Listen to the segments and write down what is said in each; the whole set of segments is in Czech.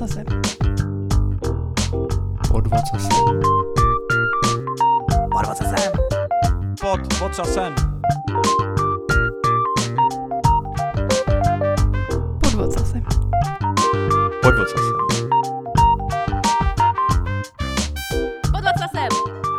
ocasem. Pod vocasem. Pod ocasem. Pod vocasem. Pod ocasem. Pod vocasem. Pod.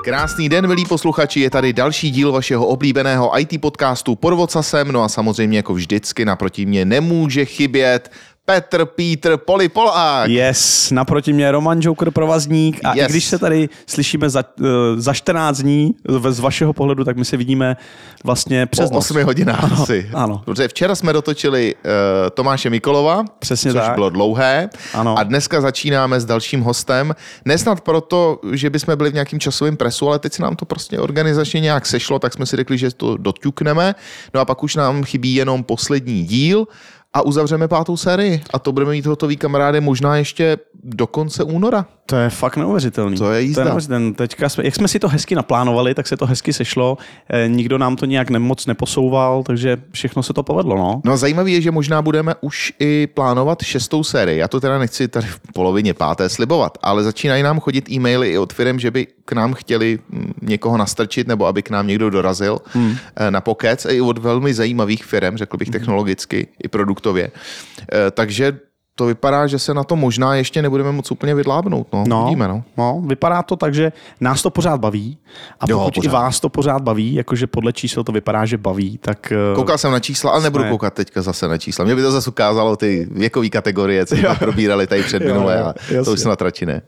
Krásný den, milí posluchači, je tady další díl vašeho oblíbeného IT podcastu Pod vocasem, no a samozřejmě jako vždycky naproti mě nemůže chybět Petr Pítr Polipolák. Yes, naproti mě Roman Joker provazník a Yes. i když se tady slyšíme za, uh, za 14 dní z vašeho pohledu, tak my se vidíme vlastně přes Po noc. 8 hodinách Ano, asi. ano. Protože včera jsme dotočili uh, Tomáše Mikolova, Přesně což tak. bylo dlouhé. Ano. A dneska začínáme s dalším hostem. Nesnad proto, že bychom byli v nějakým časovém presu, ale teď se nám to prostě organizačně nějak sešlo, tak jsme si řekli, že to doťukneme. No a pak už nám chybí jenom poslední díl a uzavřeme pátou sérii. A to budeme mít hotový kamarády možná ještě do konce února. To je fakt neuvěřitelný. To je jízda. To je neuvěřitelný. Teďka jsme, jak jsme si to hezky naplánovali, tak se to hezky sešlo. Eh, nikdo nám to nějak nemoc neposouval, takže všechno se to povedlo. No. No a zajímavé je, že možná budeme už i plánovat šestou sérii. Já to teda nechci tady v polovině páté slibovat, ale začínají nám chodit e-maily i od firm, že by k nám chtěli mm, někoho nastrčit nebo aby k nám někdo dorazil hmm. na pokec. I od velmi zajímavých firm, řekl bych technologicky i produktově. Eh, Takže to vypadá, že se na to možná ještě nebudeme moc úplně vydlábnout. No, No, Vidíme, no. no, vypadá to tak, že nás to pořád baví a Jo, pokud pořád. i vás to pořád baví, jakože podle čísel to vypadá, že baví, tak eh, Koukal jsem na čísla, ale nebudu Jsme- koukat teďka zase na čísla. Mě by to zase ukázalo ty věkové kategorie, co jsme probírali tady před Jo, minulé, jo, a to už se natračí, ne?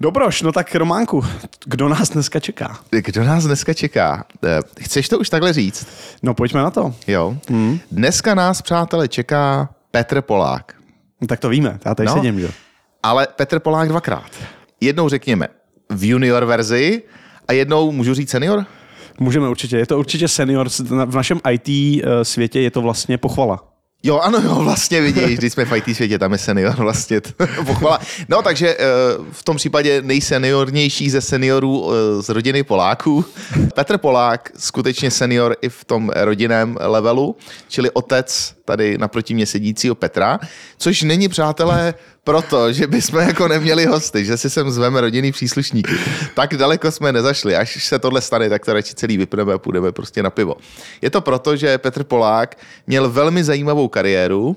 Dobroš, no tak Románku, kdo nás dneska čeká? Kdo nás dneska čeká? Eh, Chceš to už takhle říct? No pojďme na to. Jo. Hmm. Dneska nás, přátelé, čeká Petr Polák. No, tak to víme, já tady No. sedím, jo. Ale Petr Polák dvakrát. Jednou řekněme v junior verzi a jednou můžu říct senior? Můžeme určitě, je to určitě senior, v našem IT eh, světě je to vlastně pochvala. Jo, ano, jo, vlastně vidíš, když jsme v IT světě, tam je senior vlastně. Pochvala. No, takže eh, v tom případě nejseniornější ze seniorů eh, z rodiny Poláků. Petr Polák, skutečně senior i v tom rodinném levelu, čili otec tady naproti mě sedícího Petra, což není, přátelé, proto, že bychom jako neměli hosty, že si sem zveme rodinný příslušníky. Tak daleko jsme nezašli. Až se tohle stane, tak to radši celý vypneme a půjdeme prostě na pivo. Je to proto, že Petr Polák měl velmi zajímavou kariéru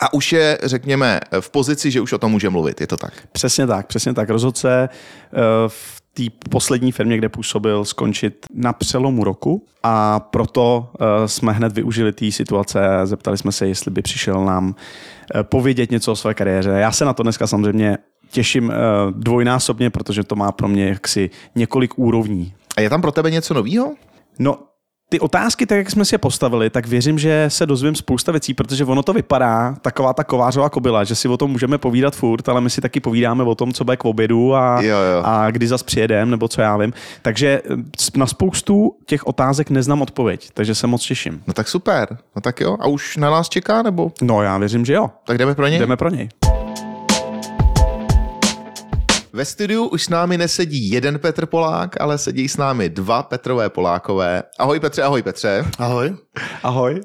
a už je, řekněme, v pozici, že už o tom může mluvit. Je to tak? Přesně tak, přesně tak. Rozhodl se eh, v té poslední firmě, kde působil, skončit na přelomu roku a proto eh, jsme hned využili té situace a zeptali jsme se, jestli by přišel nám eh, povědět něco o své kariéře. Já se na to dneska samozřejmě těším eh, dvojnásobně, protože to má pro mě jaksi několik úrovní. A je tam pro tebe něco nového? No, ty otázky, tak jak jsme si je postavili, tak věřím, že se dozvím spousta věcí, protože ono to vypadá, taková ta kovářová kobila, že si o tom můžeme povídat furt, ale my si taky povídáme o tom, co bude k obědu a, Jo, jo. a kdy zas přijedem, nebo co já vím. Takže eh, na spoustu těch otázek neznám odpověď, takže se moc těším. No tak super. No tak jo. A už na nás čeká, nebo? No, já věřím, že jo. Tak jdeme pro něj? Jdeme pro něj. Ve studiu už s námi nesedí jeden Petr Polák, ale sedí s námi dva Petrové Polákové. Ahoj Petře, ahoj Petře. Ahoj. Ahoj.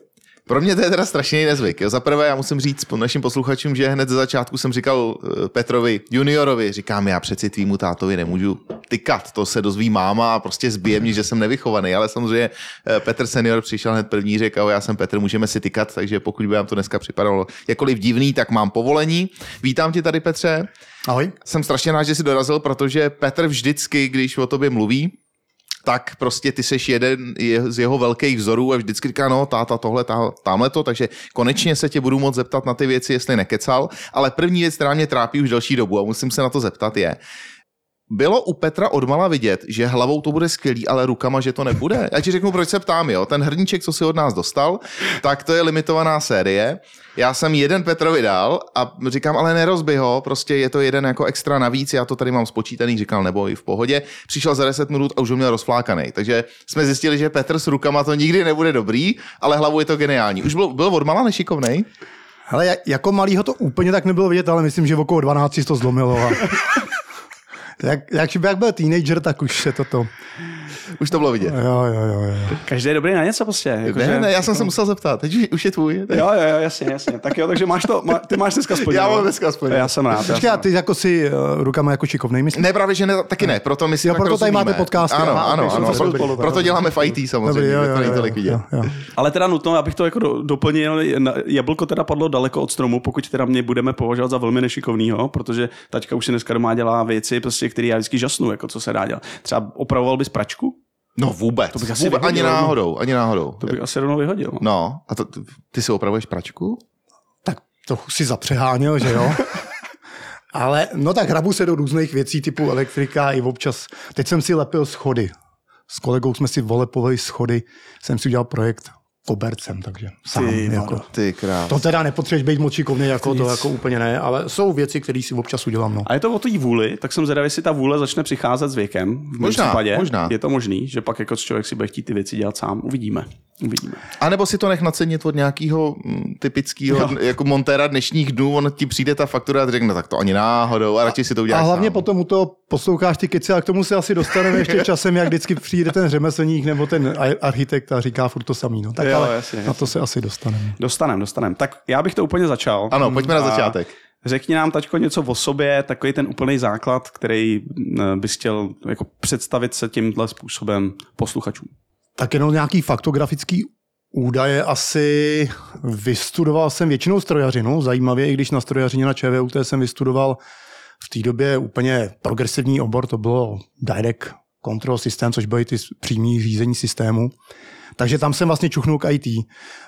Pro mě to je teda strašný nezvyk. Jo. Za prvé já musím říct po našim posluchačům, že hned ze začátku jsem říkal eh, Petrovi juniorovi, říkám, já přeci tvýmu tátovi nemůžu tykat, to se dozví máma a prostě zbije mě, že jsem nevychovaný, ale samozřejmě eh, Petr senior přišel hned první, řekl, já jsem Petr, můžeme si tykat, takže pokud by vám to dneska připadalo jakkoliv divný, tak mám povolení. Vítám tě tady Petře. Ahoj. Jsem strašně rád, že jsi dorazil, protože Petr vždycky, když o tobě mluví, tak prostě ty seš jeden je- z jeho velkých vzorů a vždycky říká, no táta tohle, tá, tamhle to, takže konečně se tě budu moct zeptat na ty věci, jestli nekecal, ale první věc, která mě trápí už delší dobu a musím se na to zeptat je, bylo u Petra odmala vidět, že hlavou to bude skvělý, ale rukama, že to nebude? Já ti řeknu, proč se ptám, jo. Ten hrníček, co si od nás dostal, tak to je limitovaná série. Já jsem jeden Petrovi dal a říkám, ale nerozbij ho, prostě je to jeden jako extra navíc, já to tady mám spočítaný, říkal, nebo i v pohodě. Přišel za 10 minut a už ho měl rozflákaný. Takže jsme zjistili, že Petr s rukama to nikdy nebude dobrý, ale hlavou je to geniální. Už byl, byl odmala nešikovnej? Hele, ja- jako malýho to úplně tak nebylo vidět, ale myslím, že v okolo 12 to zlomilo. A... jak, jak, jak byl teenager, tak už se toto Už to bylo vidět. Jo, jo, jo, jo. Každý je dobrý na něco prostě. Jako, Ne, že- ne, já jsem se musel zeptat. Teď už, už je tvůj. Teď. Jo, jo, jo, jasně, jasně. Tak jo, takže máš to, má, ty máš dneska splněno. Já mám dneska splněno. Já jsem rád. já Počkej, jsem a rád. ty jako si uh, rukama jako šikovnej, myslím? Ne, právě, že ne, taky ne, proto my si Jo, tak proto tady rozumíme. máte podcasty. Ano, ano, ano, super, proto, dobrý, proto děláme v IT samozřejmě, Dobrý, jo, jo, tolik jo, vidět. jo, jo. Ale teda nutno, abych to jako do- doplnil, jablko teda padlo daleko od stromu, pokud teda mě budeme považovat za velmi nešikovnýho, protože taťka už si dneska doma dělá věci, prostě, které já vždycky žasnu, jako co se dá dělat. Třeba opravoval bys pračku? No vůbec, To bych asi vůbec ani vyhodil. náhodou, ani náhodou. To bych asi rovnou vyhodil. No, a to, ty si opravuješ pračku? Tak trochu si zapřeháněl, že jo? Ale no tak hrabu se do různých věcí typu elektrika i občas. Teď jsem si lepil schody. S kolegou jsme si volepovali schody. Jsem si udělal projekt kobercem, takže sám. Ty jako. Ty krás. To teda nepotřebuješ být moc šikovný, jako to jako úplně ne, ale jsou věci, které si občas udělám. No. A je to o té vůli, tak jsem zvědavý, jestli ta vůle začne přicházet s věkem. V Možná, případě. možná. Je to možný, že pak jako člověk si bude chtít ty věci dělat sám. Uvidíme. Uvidíme. A nebo si to nech nacenit od nějakého typického jako montéra dnešních dnů, on ti přijde ta faktura a řekne, tak to ani náhodou a radši si to A uděláš hlavně sám. potom u toho posloucháš ty keci a k tomu se asi dostaneme ještě časem, jak vždycky přijde ten řemeslník nebo ten a- architekt a říká furt to samý. No. Tak Jo, ale jasně, na to se asi dostaneme. Dostanem, dostanem. Tak já bych to úplně začal. Ano, pojďme na začátek. Řekni nám, tačko, něco o sobě, takový ten úplný základ, který eh, bys chtěl jako představit se tímhle způsobem posluchačům. Tak jenom nějaký faktografický údaje asi vystudoval jsem většinou strojařinu, zajímavě, i když na strojařině na ČVUT jsem vystudoval v té době úplně progresivní obor, to bylo Direct Control System, což byly ty přímý řízení systému. Takže tam jsem vlastně čuchnul k IT.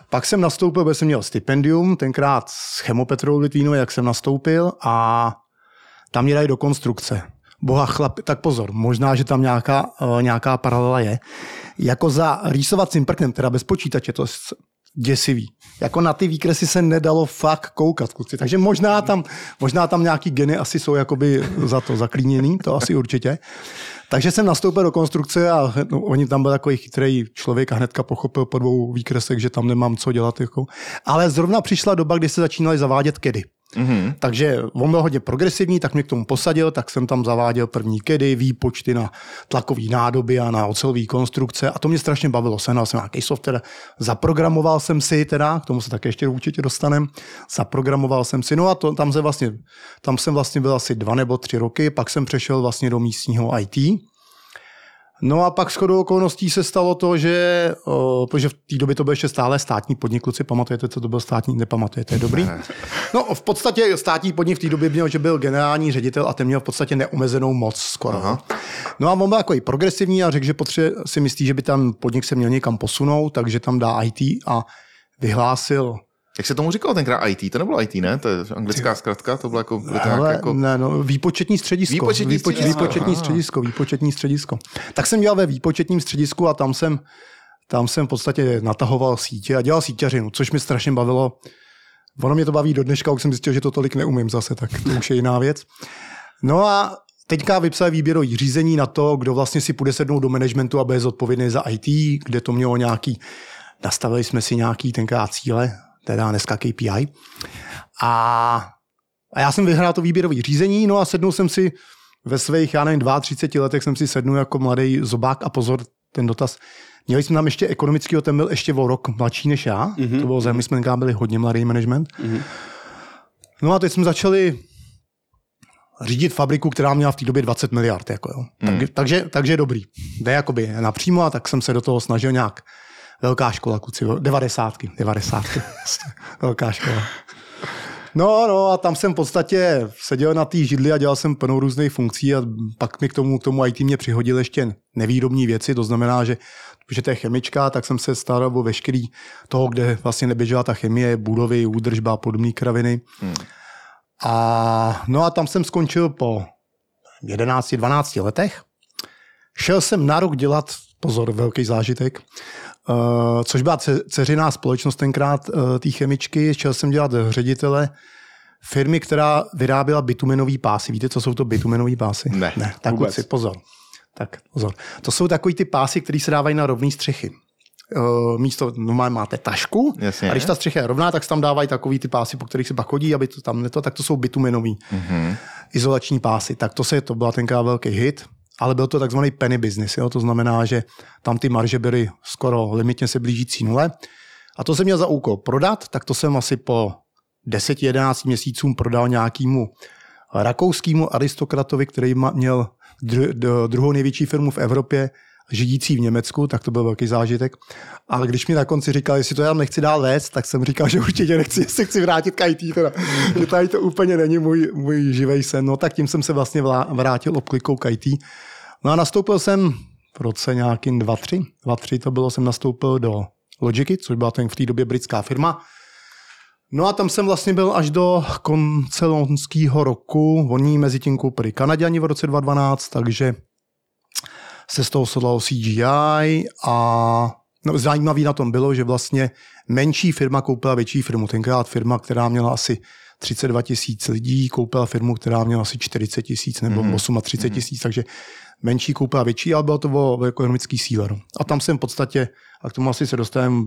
Pak jsem nastoupil, protože jsem měl stipendium, tenkrát s Chemopetrou Litvínou, jak jsem nastoupil a tam mě dají do konstrukce. Boha chlap, tak pozor, možná, že tam nějaká, uh, nějaká paralela je. Jako za rýsovacím prknem, teda bez počítače, to je děsivý. Jako na ty výkresy se nedalo fakt koukat, kluci. Takže možná tam, možná tam nějaký geny asi jsou jakoby za to zaklíněný, to asi určitě. Takže jsem nastoupil do konstrukce a no, oni tam byl takový chytrý člověk a hnedka pochopil po dvou výkresech, že tam nemám co dělat. Jako. Ale zrovna přišla doba, kdy se začínali zavádět kedy. Mhm. Takže on byl hodně progresivní, tak mě k tomu posadil, tak jsem tam zaváděl první kedy, výpočty na tlakový nádoby a na ocelové konstrukce a to mě strašně bavilo. Sehnal jsem nějaký software, zaprogramoval jsem si teda, k tomu se také ještě určitě dostanem, zaprogramoval jsem si, no a to, tam, se vlastně, tam jsem vlastně byl asi dva nebo tři roky, pak jsem přešel vlastně do místního IT, No a pak shodou okolností se stalo to, že, o, protože v té době to byl ještě stále státní podnik, kluci, pamatujete, co to byl státní, nepamatujete, je dobrý? No v podstatě státní podnik v té době měl, že byl generální ředitel a ten měl v podstatě neomezenou moc skoro. Aha. No a on byl jako i progresivní a řekl, že potře- si myslí, že by ten podnik se měl někam posunout, takže tam dá IT a vyhlásil Jak se tomu říkalo tenkrát IT? To nebylo IT, ne? To je anglická zkratka, to bylo jako, Ale jako... ne, no, výpočetní středisko. Výpočetní Výpoč, středisko, Výpočetní aha. středisko, výpočetní středisko. Tak jsem dělal ve výpočetním středisku a tam jsem, tam jsem v podstatě natahoval sítě a dělal síťařinu, což mi strašně bavilo. Ono mě to baví do dneška, už jsem zjistil, že to tolik neumím zase, tak to už je jiná věc. No a teďka vypsal výběrový řízení na to, kdo vlastně si půjde sednout do managementu a bude zodpovědný za IT, kde to mělo nějaký, nastavili jsme si nějaký tenkrát cíle, teda dneska KPI. A, a já jsem vyhrál to výběrové řízení, no a sednul jsem si ve svých, já nevím, 32 letech jsem si sednul jako mladý zobák a pozor, ten dotaz. Měli jsme tam ještě ekonomický, ten byl ještě o rok mladší než já. Mm-hmm. To bylo my jsme byli hodně mladý management. Mm-hmm. No a teď jsme začali řídit fabriku, která měla v té době 20 miliard. Jako jo. Mm. Tak, takže, takže dobrý. Jde jakoby napřímo a tak jsem se do toho snažil nějak. Velká škola, kluci, devadesátky, devadesátky, velká škola. No, no a tam jsem v podstatě seděl na té židli a dělal jsem plnou různých funkcí a pak mi k tomu, k tomu IT mě přihodil ještě nevýrobní věci, to znamená, že protože to je chemička, tak jsem se staral o veškerý toho, kde vlastně neběžela ta chemie, budovy, údržba, podobné kraviny. Hmm. A no a tam jsem skončil po 11-12 letech. Šel jsem na rok dělat, pozor, velký zážitek, Uh, což byla ce- ceřiná společnost tenkrát uh, té chemičky. Šel jsem dělat ředitele firmy, která vyráběla bitumenové pásy. Víte, co jsou to bitumenové pásy? Ne, ne tak vůbec. kluci, pozor. Tak pozor. To jsou takový ty pásy, které se dávají na rovné střechy. Uh, místo, normálně máte tašku Jasně. a když ta střecha je rovná, tak se tam dávají takový ty pásy, po kterých se pak chodí, aby to tam neto, tak to jsou bitumenový Mhm. izolační pásy. Tak to se to byla tenkrát velký hit ale byl to takzvaný penny business. Jo? To znamená, že tam ty marže byly skoro limitně se blížící nule. A to jsem měl za úkol prodat, tak to jsem asi po 10-11 měsícům prodal nějakému rakouskému aristokratovi, který měl druhou největší firmu v Evropě, židící v Německu, tak to byl velký zážitek. Ale když mi na konci říkal, jestli to já nechci dál vést, tak jsem říkal, že určitě nechci, jestli chci vrátit k IT, teda, že tady to úplně není můj, můj živej sen. No tak tím jsem se vlastně vrátil obklikou k IT. No a nastoupil jsem v roce nějakým 2-3, 2-3 to bylo, jsem nastoupil do Logiky, což byla ten v té době britská firma. No a tam jsem vlastně byl až do konce loňského roku. Oni mezi tím koupili Kanaděni v roce 2012, takže se z toho sodlalo CGI a no, zajímavý na tom bylo, že vlastně menší firma koupila větší firmu. Tenkrát firma, která měla asi 32 tisíc lidí, koupila firmu, která měla asi 40 tisíc nebo mm. 38 tisíc, takže menší koupila větší, ale bylo to o, ekonomický síle. No. A tam jsem v podstatě, a k tomu asi se dostaneme,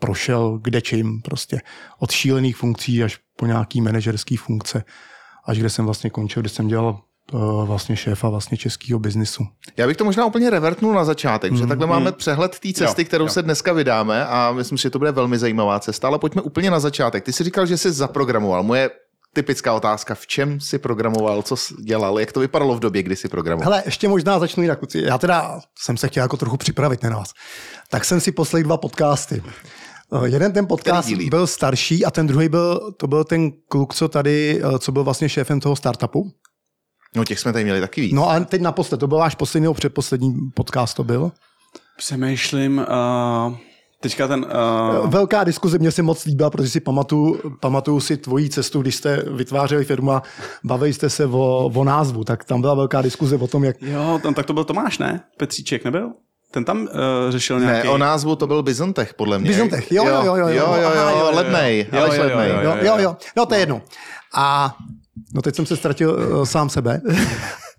prošel kde čím, prostě od šílených funkcí až po nějaký manažerský funkce, až kde jsem vlastně končil, kde jsem dělal vlastně šéfa vlastně českého biznisu. Já bych to možná úplně revertnul na začátek, mm, že takhle mm. máme přehled té cesty, Jo, kterou jo. se dneska vydáme a myslím, že to bude velmi zajímavá cesta, ale pojďme úplně na začátek. Ty jsi říkal, že jsi zaprogramoval. Moje typická otázka, v čem jsi programoval, co jsi dělal, jak to vypadalo v době, kdy jsi programoval? Hele, ještě možná začnu jinak. Já teda jsem se chtěl jako trochu připravit na nás. Tak jsem si poslech dva podcasty. Eh, Jeden ten podcast dílí? byl starší a ten druhý byl, to byl ten kluk, co tady, eh, co byl vlastně šéfem toho startupu. No těch jsme tady měli taky víc. No a teď naposled, to byl váš poslední nebo předposlední podcast to byl. Přemýšlím, uh, teďka ten... Uh, Velká diskuze mě se moc líbila, protože si pamatuju, pamatuju si tvoji cestu, když jste vytvářeli firmu a bavili jste se o, o názvu, tak tam byla velká diskuze o tom, jak jo, tam, tak to byl Tomáš, ne? Petříček nebyl? Ten tam uh, řešil Ne, nějaký... o názvu to byl Bizontech, podle mě. Bizontech, jo, jo, jo, jo, jo. jo, jo, Aha, jo, jo, jo, jo. Lednej, Jo, Aleš jo, jo, Lednej. jo, Jo, jo, jo. No to je jedno. A no teď jsem se ztratil uh, sám sebe.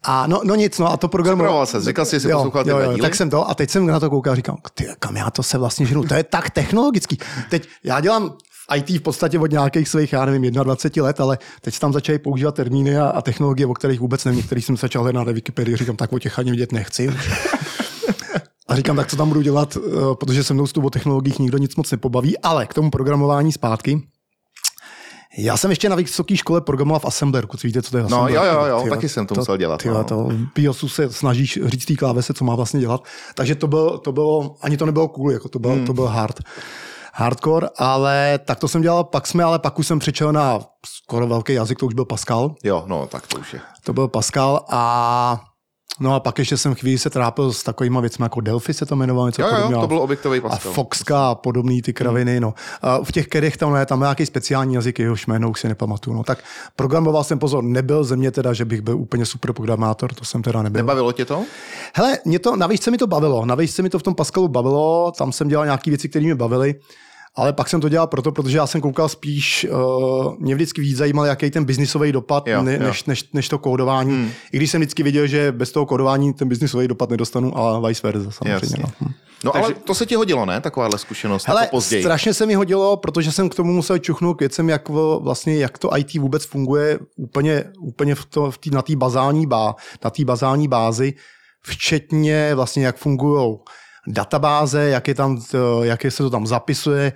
A no, no nic, no a to program... Připravoval ses, říkal jsi, jsi poslouchal ty jo, jo, tak jsem to a teď jsem na to koukal a říkal, ty, kam já to se vlastně ženu, to je tak technologický. Teď já dělám IT v podstatě od nějakých svých, já nevím, 21 let, ale teď se tam začaly používat termíny a, a technologie, o kterých vůbec nevím, kterých jsem začal hledat na Wikipedii, říkám, tak o těch ani vidět nechci. A říkám, tak co tam budu dělat, eh, protože se mnou s tou o technologiích nikdo nic moc nepobaví, ale k tomu programování zpátky. Já jsem ještě na vysoké škole programoval v Assemblerku, co víte, co to je No, Assembler? jo, jo, jo, Tyhle, taky jsem to musel dělat, Tyhle, no. to BIOSu se snažíš říct té klávese, co má vlastně dělat. Takže to bylo, to bylo ani to nebylo cool, jako to, bylo, hmm. to byl hard. Hardcore, ale tak to jsem dělal, pak jsme, ale pak už jsem přečel na skoro velký jazyk, to už byl Pascal. Jo, no, tak to už je. To byl Pascal a no a pak ještě jsem chvíli se trápil s takovýma věcmi, jako Delphi se to jmenovalo, něco Jo, jo, podobného. to byl objektový a Pascal. Foxka a podobný ty kraviny, no. A v těch kerech tam, tam nějaký speciální jazyk, jehož jméno už si nepamatuju. No. Tak programoval jsem pozor, nebyl ze mě teda, že bych byl úplně super programátor, to jsem teda nebyl. Nebavilo tě to? Hele, mě to, na výšce mi to bavilo, na výšce mi to v tom Pascalu bavilo, tam jsem dělal nějaké věci, které mě bavily, ale pak jsem to dělal proto, protože já jsem koukal spíš, uh, mě vždycky víc zajímal, jaký ten biznisový dopad, Jo, ne, jo. než, než, než, to kódování. Hmm. I když jsem vždycky viděl, že bez toho kódování ten biznisový dopad nedostanu, ale vice versa samozřejmě. Jasně. No. Hm. No ale to se ti hodilo, ne? Takováhle zkušenost, Hele, jako později. strašně se mi hodilo, protože jsem k tomu musel čuchnout k věcem, jak, vlastně, jak to IT vůbec funguje úplně, úplně v to, v tý, na té bazální, bá, na té bazální bázi, včetně vlastně, jak fungují databáze, jak, je tam, to- jak se to tam zapisuje,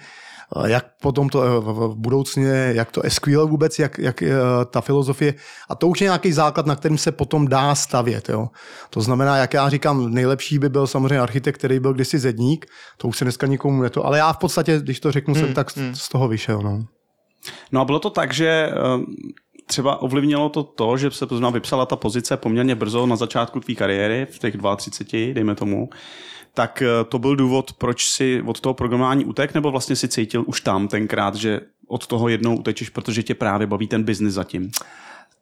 jak potom to eh, v budoucně, jak to SQL vůbec, jak, jak eh, ta filozofie. A to už je nějaký základ, na kterým se potom dá stavět. Jo. To znamená, jak já říkám, nejlepší by byl samozřejmě architekt, který byl kdysi zedník, to už se dneska nikomu neto, ale já v podstatě, když to řeknu, jsem tak z- z toho vyšel. No. No a bylo to tak, že eh, třeba ovlivnilo to to, že se to vypsala ta pozice poměrně brzo na začátku tvé kariéry, v těch 32, dejme tomu, tak eh, to byl důvod, proč si od toho programování utek, nebo vlastně si cítil už tam tenkrát, že od toho jednou utečeš, protože tě právě baví ten biznis zatím.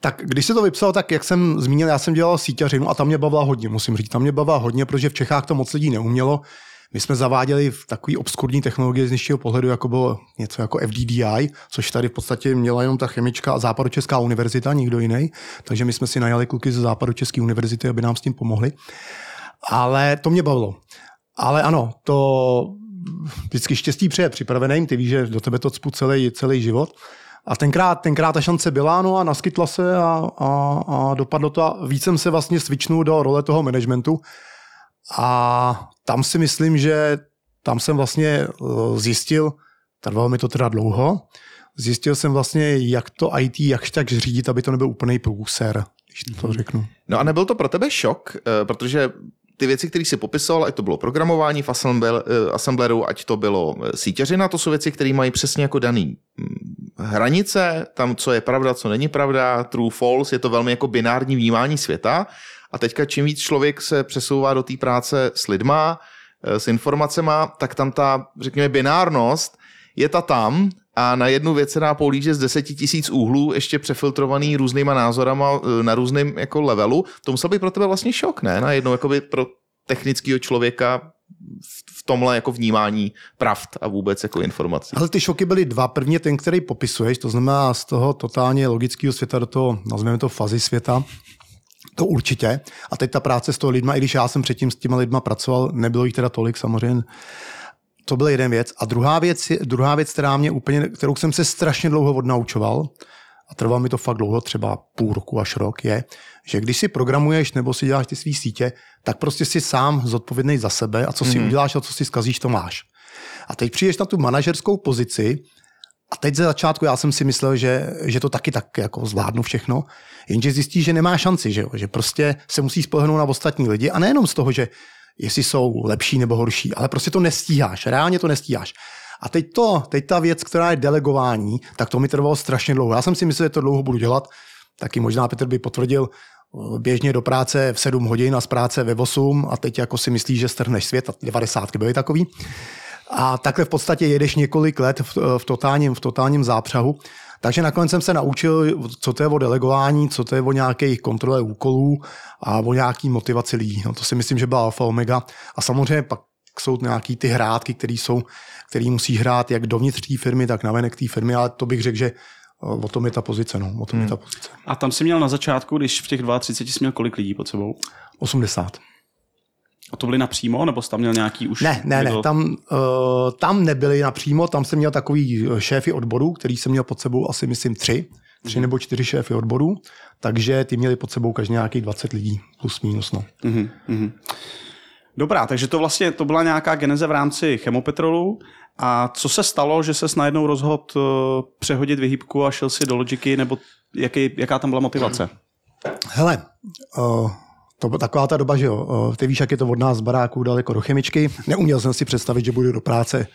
Tak když se to vypsal, tak jak jsem zmínil, já jsem dělal síťařinu a tam mě bavila hodně, musím říct. Tam mě bavila hodně, protože v Čechách to moc lidí neumělo. My jsme zaváděli v takový obskurní technologie z dnešního pohledu, jako bylo něco jako FDDI, což tady v podstatě měla jenom ta chemička a Západočeská univerzita, nikdo jiný. Takže my jsme si najali kluky ze Západočeské univerzity, aby nám s tím pomohli. Ale to mě bavilo. Ale ano, to vždycky štěstí přeje připraveným, ty víš, že do tebe to cpu celý, celý život. A tenkrát, tenkrát ta šance byla, no a naskytla se a, a, a dopadlo to a víc jsem se vlastně switchnul do role toho managementu a tam si myslím, že tam jsem vlastně eh, zjistil, trvalo mi to teda dlouho, zjistil jsem vlastně, jak to IT jakž tak řídit, aby to nebyl úplný průser, když to řeknu. No a nebyl to pro tebe šok, eh, protože ty věci, které si popisoval, ať to bylo programování v eh, assembleru, ať to bylo eh, sítěřina, to jsou věci, které mají přesně jako daný mm, hranice, tam, co je pravda, co není pravda, true, false, je to velmi jako binární vnímání světa. A teďka čím víc člověk se přesouvá do té práce s lidma, s informacema, tak tam ta, řekněme, binárnost je ta tam a na jednu věc se dá pohlížet z deseti tisíc úhlů, ještě přefiltrovaný různýma názorama e, na různém jako levelu. To musel být pro tebe vlastně šok, ne? Na jednou jakoby pro technického člověka v tomhle jako vnímání pravd a vůbec jako informací. Ale ty šoky byly dva. První ten, který popisuješ, to znamená z toho totálně logického světa do toho, nazveme to fazy světa, to určitě. A teď ta práce s toho lidma, i když já jsem předtím s těma lidma pracoval, nebylo jich teda tolik samozřejmě, to byl jeden věc. A druhá věc, druhá věc která mě úplně, kterou jsem se strašně dlouho odnaučoval, a trvalo mi to fakt dlouho, třeba půl roku až rok, je, že když si programuješ nebo si děláš ty své sítě, tak prostě si sám zodpovědný za sebe a co si mm-hmm. uděláš a co si skazíš, to máš. A teď přijdeš na tu manažerskou pozici a teď ze začátku já jsem si myslel, že, že to taky tak jako zvládnu všechno, jenže zjistíš, že nemá šanci, že, jo? že prostě se musí spolehnout na ostatní lidi a nejenom z toho, že jestli jsou lepší nebo horší, ale prostě to nestíháš, reálně to nestíháš. A teď to, teď ta věc, která je delegování, tak to mi trvalo strašně dlouho. Já jsem si myslel, že to dlouho budu dělat, taky možná Petr by potvrdil, běžně do práce v 7 hodin a z práce ve 8 a teď jako si myslíš, že strhneš svět a 90 byly takový. A takhle v podstatě jedeš několik let v, v, totálním, v totálním zápřahu. Takže nakonec jsem se naučil, co to je o delegování, co to je o nějaké kontrole úkolů a o nějaký motivaci lidí. No, to si myslím, že byla alfa omega. A samozřejmě pak jsou nějaký ty hrátky, které jsou, který musí hrát jak dovnitř té firmy, tak navenek té firmy, ale to bych řekl, že o tom je ta pozice. No, o tom hmm. je ta pozice. A tam jsi měl na začátku, když v těch 32 jsi měl kolik lidí pod sebou? 80. A to byli napřímo, nebo jsi tam měl nějaký už? Ne, ne, ne, tam, uh, tam nebyli napřímo, tam jsem měl takový eh, šéfy odborů, který jsem měl pod sebou asi myslím tři, tři mm. nebo čtyři šéfy odborů, takže ty měli pod sebou každý nějakých 20 lidí, plus minus. No. Mm-hmm. Dobrá, takže to vlastně to byla nějaká geneze v rámci chemopetrolu. A co se stalo, že se najednou rozhodl uh, přehodit vyhýbku a šel si do logiky, nebo jaký, jaká tam byla motivace? Hele, uh, to byla taková ta doba, že jo, ty víš, jak je to od nás z baráků daleko do chemičky. Neuměl jsem si představit, že budu do práce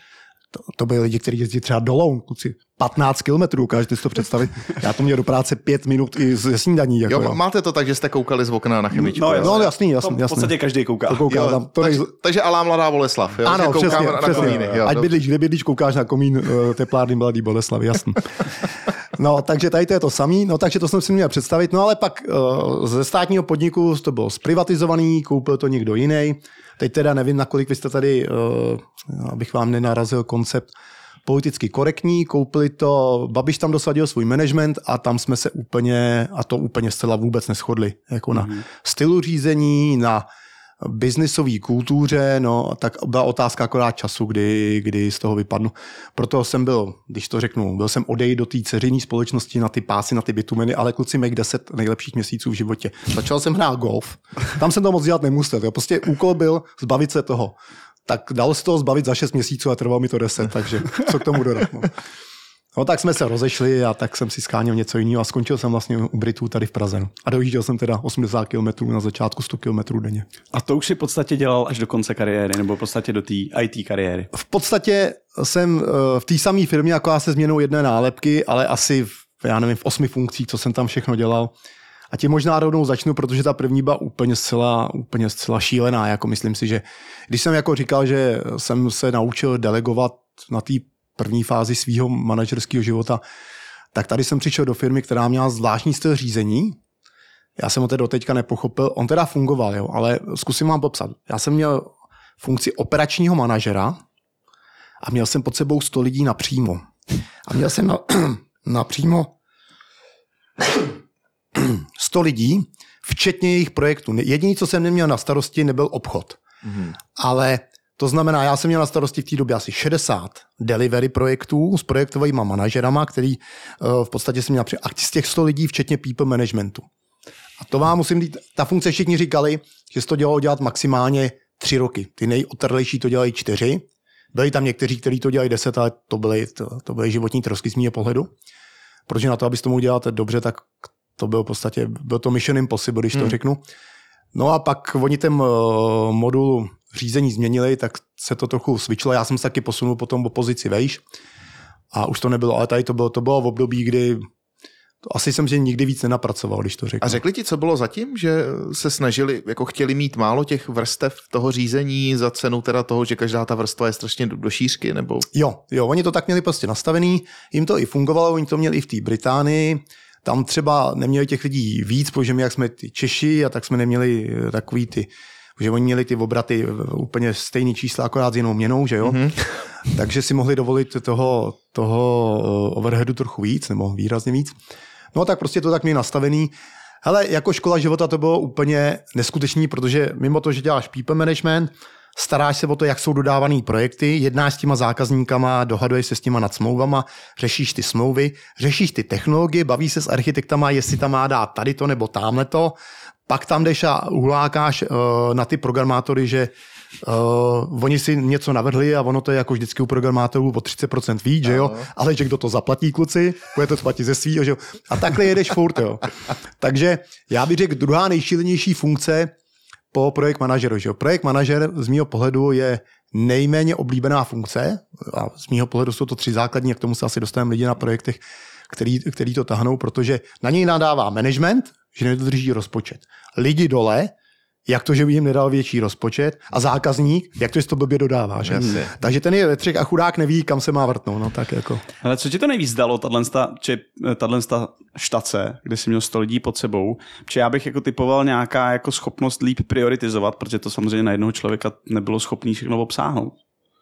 to, to byli lidi, kteří jezdí třeba do Loun, kluci, 15 kilometrů, ukážete si to představit. Já to měl do práce 5 minut i ze snídaní. Jako, jo, jo, máte to tak, že jste koukali z okna na chemičku. No, jasný, no, jasný, jasný, jasný. V podstatě každý kouká. To kouká jo, tam, to takže, nej... takže Alá mladá Boleslav. Jo? Ano, přesně, na, přesně. na komíny, jo, Ať bydlíš, kde bydlíš, koukáš na komín uh, teplárny mladý Boleslav, jasný. No, takže tady to je to samý, no takže to jsem si měl představit, no ale pak uh, ze státního podniku to bylo zprivatizovaný, koupil to někdo jiný. Teď teda nevím, nakolik vy jste tady, uh, abych vám nenarazil koncept, politicky korektní, koupili to, Babiš tam dosadil svůj management a tam jsme se úplně, a to úplně zcela vůbec neschodli, jako mm-hmm. na mhm. stylu řízení, na biznisové kultuře, no, tak byla otázka akorát času, kdy, kdy z toho vypadnu. Proto jsem byl, když to řeknu, byl jsem odejít do té ceřinní společnosti na ty pásy, na ty bitumeny, ale kluci mají 10 nejlepších měsíců v životě. Začal jsem hrát golf, tam jsem to moc dělat nemusel. Jo. Prostě úkol byl zbavit se toho tak dal se toho zbavit za 6 měsíců a trvalo mi to 10, takže co k tomu dodat. No. No tak jsme se rozešli a tak jsem si skáněl něco jiného a skončil jsem vlastně u Britů tady v Praze. No. A dojížděl jsem teda 80 km na začátku 100 km denně. A to už si v podstatě dělal až do konce kariéry, nebo v podstatě do té IT kariéry? V podstatě jsem eh, v té samé firmě, jako já se změnou jedné nálepky, ale asi v, já nevím, v osmi funkcích, co jsem tam všechno dělal, a ti možná rovnou začnu, protože ta první byla úplně zcela, úplně zcela šílená. Jako myslím si, že když jsem jako říkal, že jsem se naučil delegovat na té první fázi svého manažerského života, tak tady jsem přišel do firmy, která měla zvláštní styl řízení. Já jsem ho teda doteďka nepochopil. On teda fungoval, jo, ale zkusím vám popsat. Já jsem měl funkci operačního manažera a měl jsem pod sebou 100 lidí napřímo. A měl jsem na, napřímo 100 lidí, včetně jejich projektů. Jediný, co jsem neměl na starosti, nebyl obchod. Mm-hmm. Ale To znamená, já jsem měl na starosti v té době asi 60 delivery projektů s projektovými manažerama, který uh, v podstatě jsem měl při akci z těch 100 lidí, včetně people managementu. A to vám musím říct, ta funkce všichni říkali, že se to dělalo dělat maximálně tři roky. Ty nejotrlejší to dělají čtyři. Byli tam někteří, kteří to dělají deset, ale to byly, to, to byly životní trosky z mého pohledu. Protože na to, abys to mohl dělat dobře, tak to bylo v podstatě, byl to mission impossible, když to Hmm. řeknu. No a pak oni ten uh, modul řízení změnili, tak se to trochu switchlo. Já jsem se taky posunul potom po pozici vejš a už to nebylo, ale tady to bylo, to bylo v období, kdy to asi jsem že nikdy víc nenapracoval, když to řeknu. A řekli ti, co bylo zatím, že se snažili, jako chtěli mít málo těch vrstev toho řízení za cenu teda toho, že každá ta vrstva je strašně do, do šířky, nebo Jo, jo, oni to tak měli prostě nastavený, jim to i fungovalo, oni to měli i v té Británii, tam třeba neměli těch lidí víc, protože my, jak jsme ty Češi, a tak jsme neměli takový ty, že oni měli ty obraty eh, úplně stejný čísla, akorát s jinou měnou, že jo? Mm-hmm. Takže si mohli dovolit toho, toho eh, overheadu trochu víc, nebo výrazně víc. No tak prostě to tak měli nastavený. Hele, jako škola života to bylo úplně neskutečný, protože mimo to, že děláš people management, staráš se o to, jak jsou dodávaný projekty, jednáš s těma zákazníkama, dohaduješ se s těma nad smlouvama, řešíš ty smlouvy, řešíš ty technologie, bavíš se s architektama, jestli tam má dát tady to nebo tamhle to, pak tam jdeš a uhlákáš uh, na ty programátory, že uh, oni si něco navrhli a ono to je jako vždycky u programátorů o 30% víc, že jo, ale že kdo to zaplatí kluci, bude to platit ze svýho, že jo. A takhle jedeš furt, jo. Takže já bych řekl, druhá nejšílenější funkce po projekt manažeru. Že jo? Projekt manažer z mého pohledu je nejméně oblíbená funkce a z mého pohledu jsou to tři základní, jak k tomu se asi dostaneme lidi na projektech, který, který to tahnou, protože na něj nadává management, že nedodrží rozpočet. Lidi dole, jak to, že jim nedal větší rozpočet a zákazník, jak to, že to blbě dodává. Že? Jasně. Takže ten je ve třech a chudák neví, kam se má vrtnout. No, tak jako. Ale co ti to nejvíc dalo, tahle štace, kde jsi měl 100 lidí pod sebou? Protože já bych jako typoval nějaká jako schopnost líp prioritizovat, protože to samozřejmě na jednoho člověka nebylo schopný všechno obsáhnout.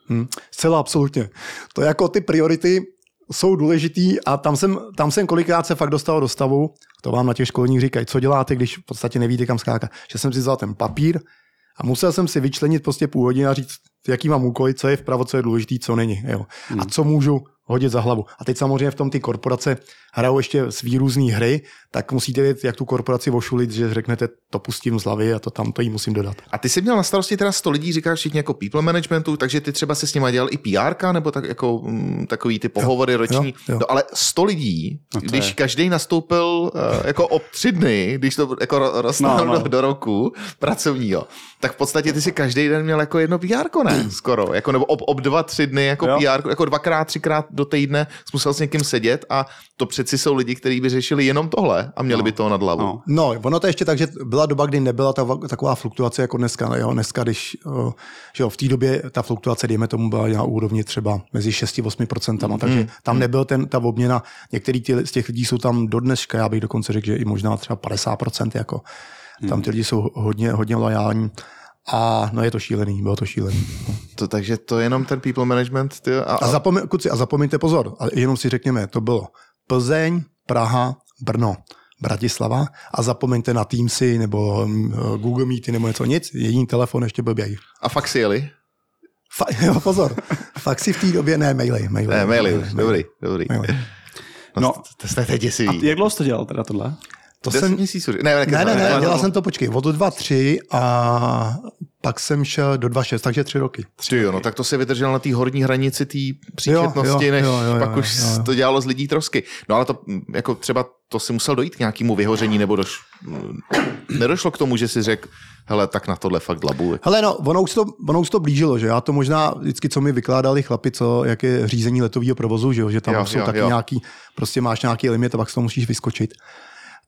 Hmm. Zcela absolutně. To jako ty priority jsou důležitý a tam jsem, tam jsem kolikrát se fakt dostal do stavu, to vám na těch školních říkají, co děláte, když v podstatě nevíte, kam skákat. Že jsem si vzal ten papír a musel jsem si vyčlenit prostě půl hodiny a říct, jaký mám úkoly, co je vpravo, co je důležitý, co není. Jo. Hmm. A co můžu hodit za hlavu. A teď samozřejmě v tom ty korporace hrajou ještě svý různý hry, tak musíte vědět, jak tu korporaci ošulit, že řeknete, to pustím z hlavy a to tam to jí musím dodat. A ty jsi měl na starosti teda 100 lidí, říkáš všichni jako people managementu, takže ty třeba se s nimi dělal i PR, nebo tak jako mm, takový ty pohovory roční. jo, jo. No, ale 100 lidí, No když je- každý nastoupil uh, jako ob tři dny, když to jako ro- roztáhl No, no. do, do roku pracovního, tak v podstatě ty si každý den měl jako jedno PR, ne? Skoro. Jako, nebo ob, ob dva, tři dny jako Jo. PR, jako dvakrát, třikrát do týdne jsi musel s někým sedět a to přeci jsou lidi, kteří by řešili jenom tohle a měli No. by toho nad hlavu. No. No, ono to ještě tak, že byla doba, kdy nebyla ta, taková fluktuace jako dneska. Jo? Dneska, když že jo, v té době ta fluktuace, dejme tomu, byla na úrovni třeba mezi 6-8%, takže tam nebyl ten, ta obměna. Některý ty, z těch lidí jsou tam do dneška, já bych dokonce řekl, že i možná třeba 50%, jako tam ty lidi jsou hodně, hodně lojální. A no je to šílený, bylo to šílený. To, takže to je jenom ten people management. Ty, a, A, zapomeň, kuci, a zapomeňte pozor, a jenom si řekněme, to bylo Plzeň, Praha, Brno, Bratislava a zapomeňte na Teamsy nebo mm, Google Meety nebo něco, nic, jediný telefon ještě blběj. a fakt si jeli? Fa- jo, pozor, fakt si v té době ne, maily. maily Ne, maily, dobrý, dobrý. maily. No, No. to, to, to je děsivý. A ty, jak dlouho jsi to dělal teda tohle? To jsem, měsíců. Ne, ne, ne, ne, ne, ne, dělal jsem to, počkej, od 2, 3 a pak jsem šel do 2, 6, takže 3 roky. Ty jo, no tak to si vydržel na té horní hranici té příčetnosti, jo, než jo, jo, pak jo, už jo, jo. to dělalo z lidí trosky. No ale to mm, jako třeba to si musel dojít k nějakému vyhoření, nebo doš, mm, nedošlo k tomu, že si řekl, hele, tak na tohle fakt dlabu. Hele, no, ono už, to, ono už to blížilo, že já to možná vždycky, co mi vykládali chlapi, co, jak je řízení letového provozu, že, jo, že tam Jo, jo, jsou jo, taky jo. nějaký, prostě máš nějaký limit a pak z toho musíš vyskočit.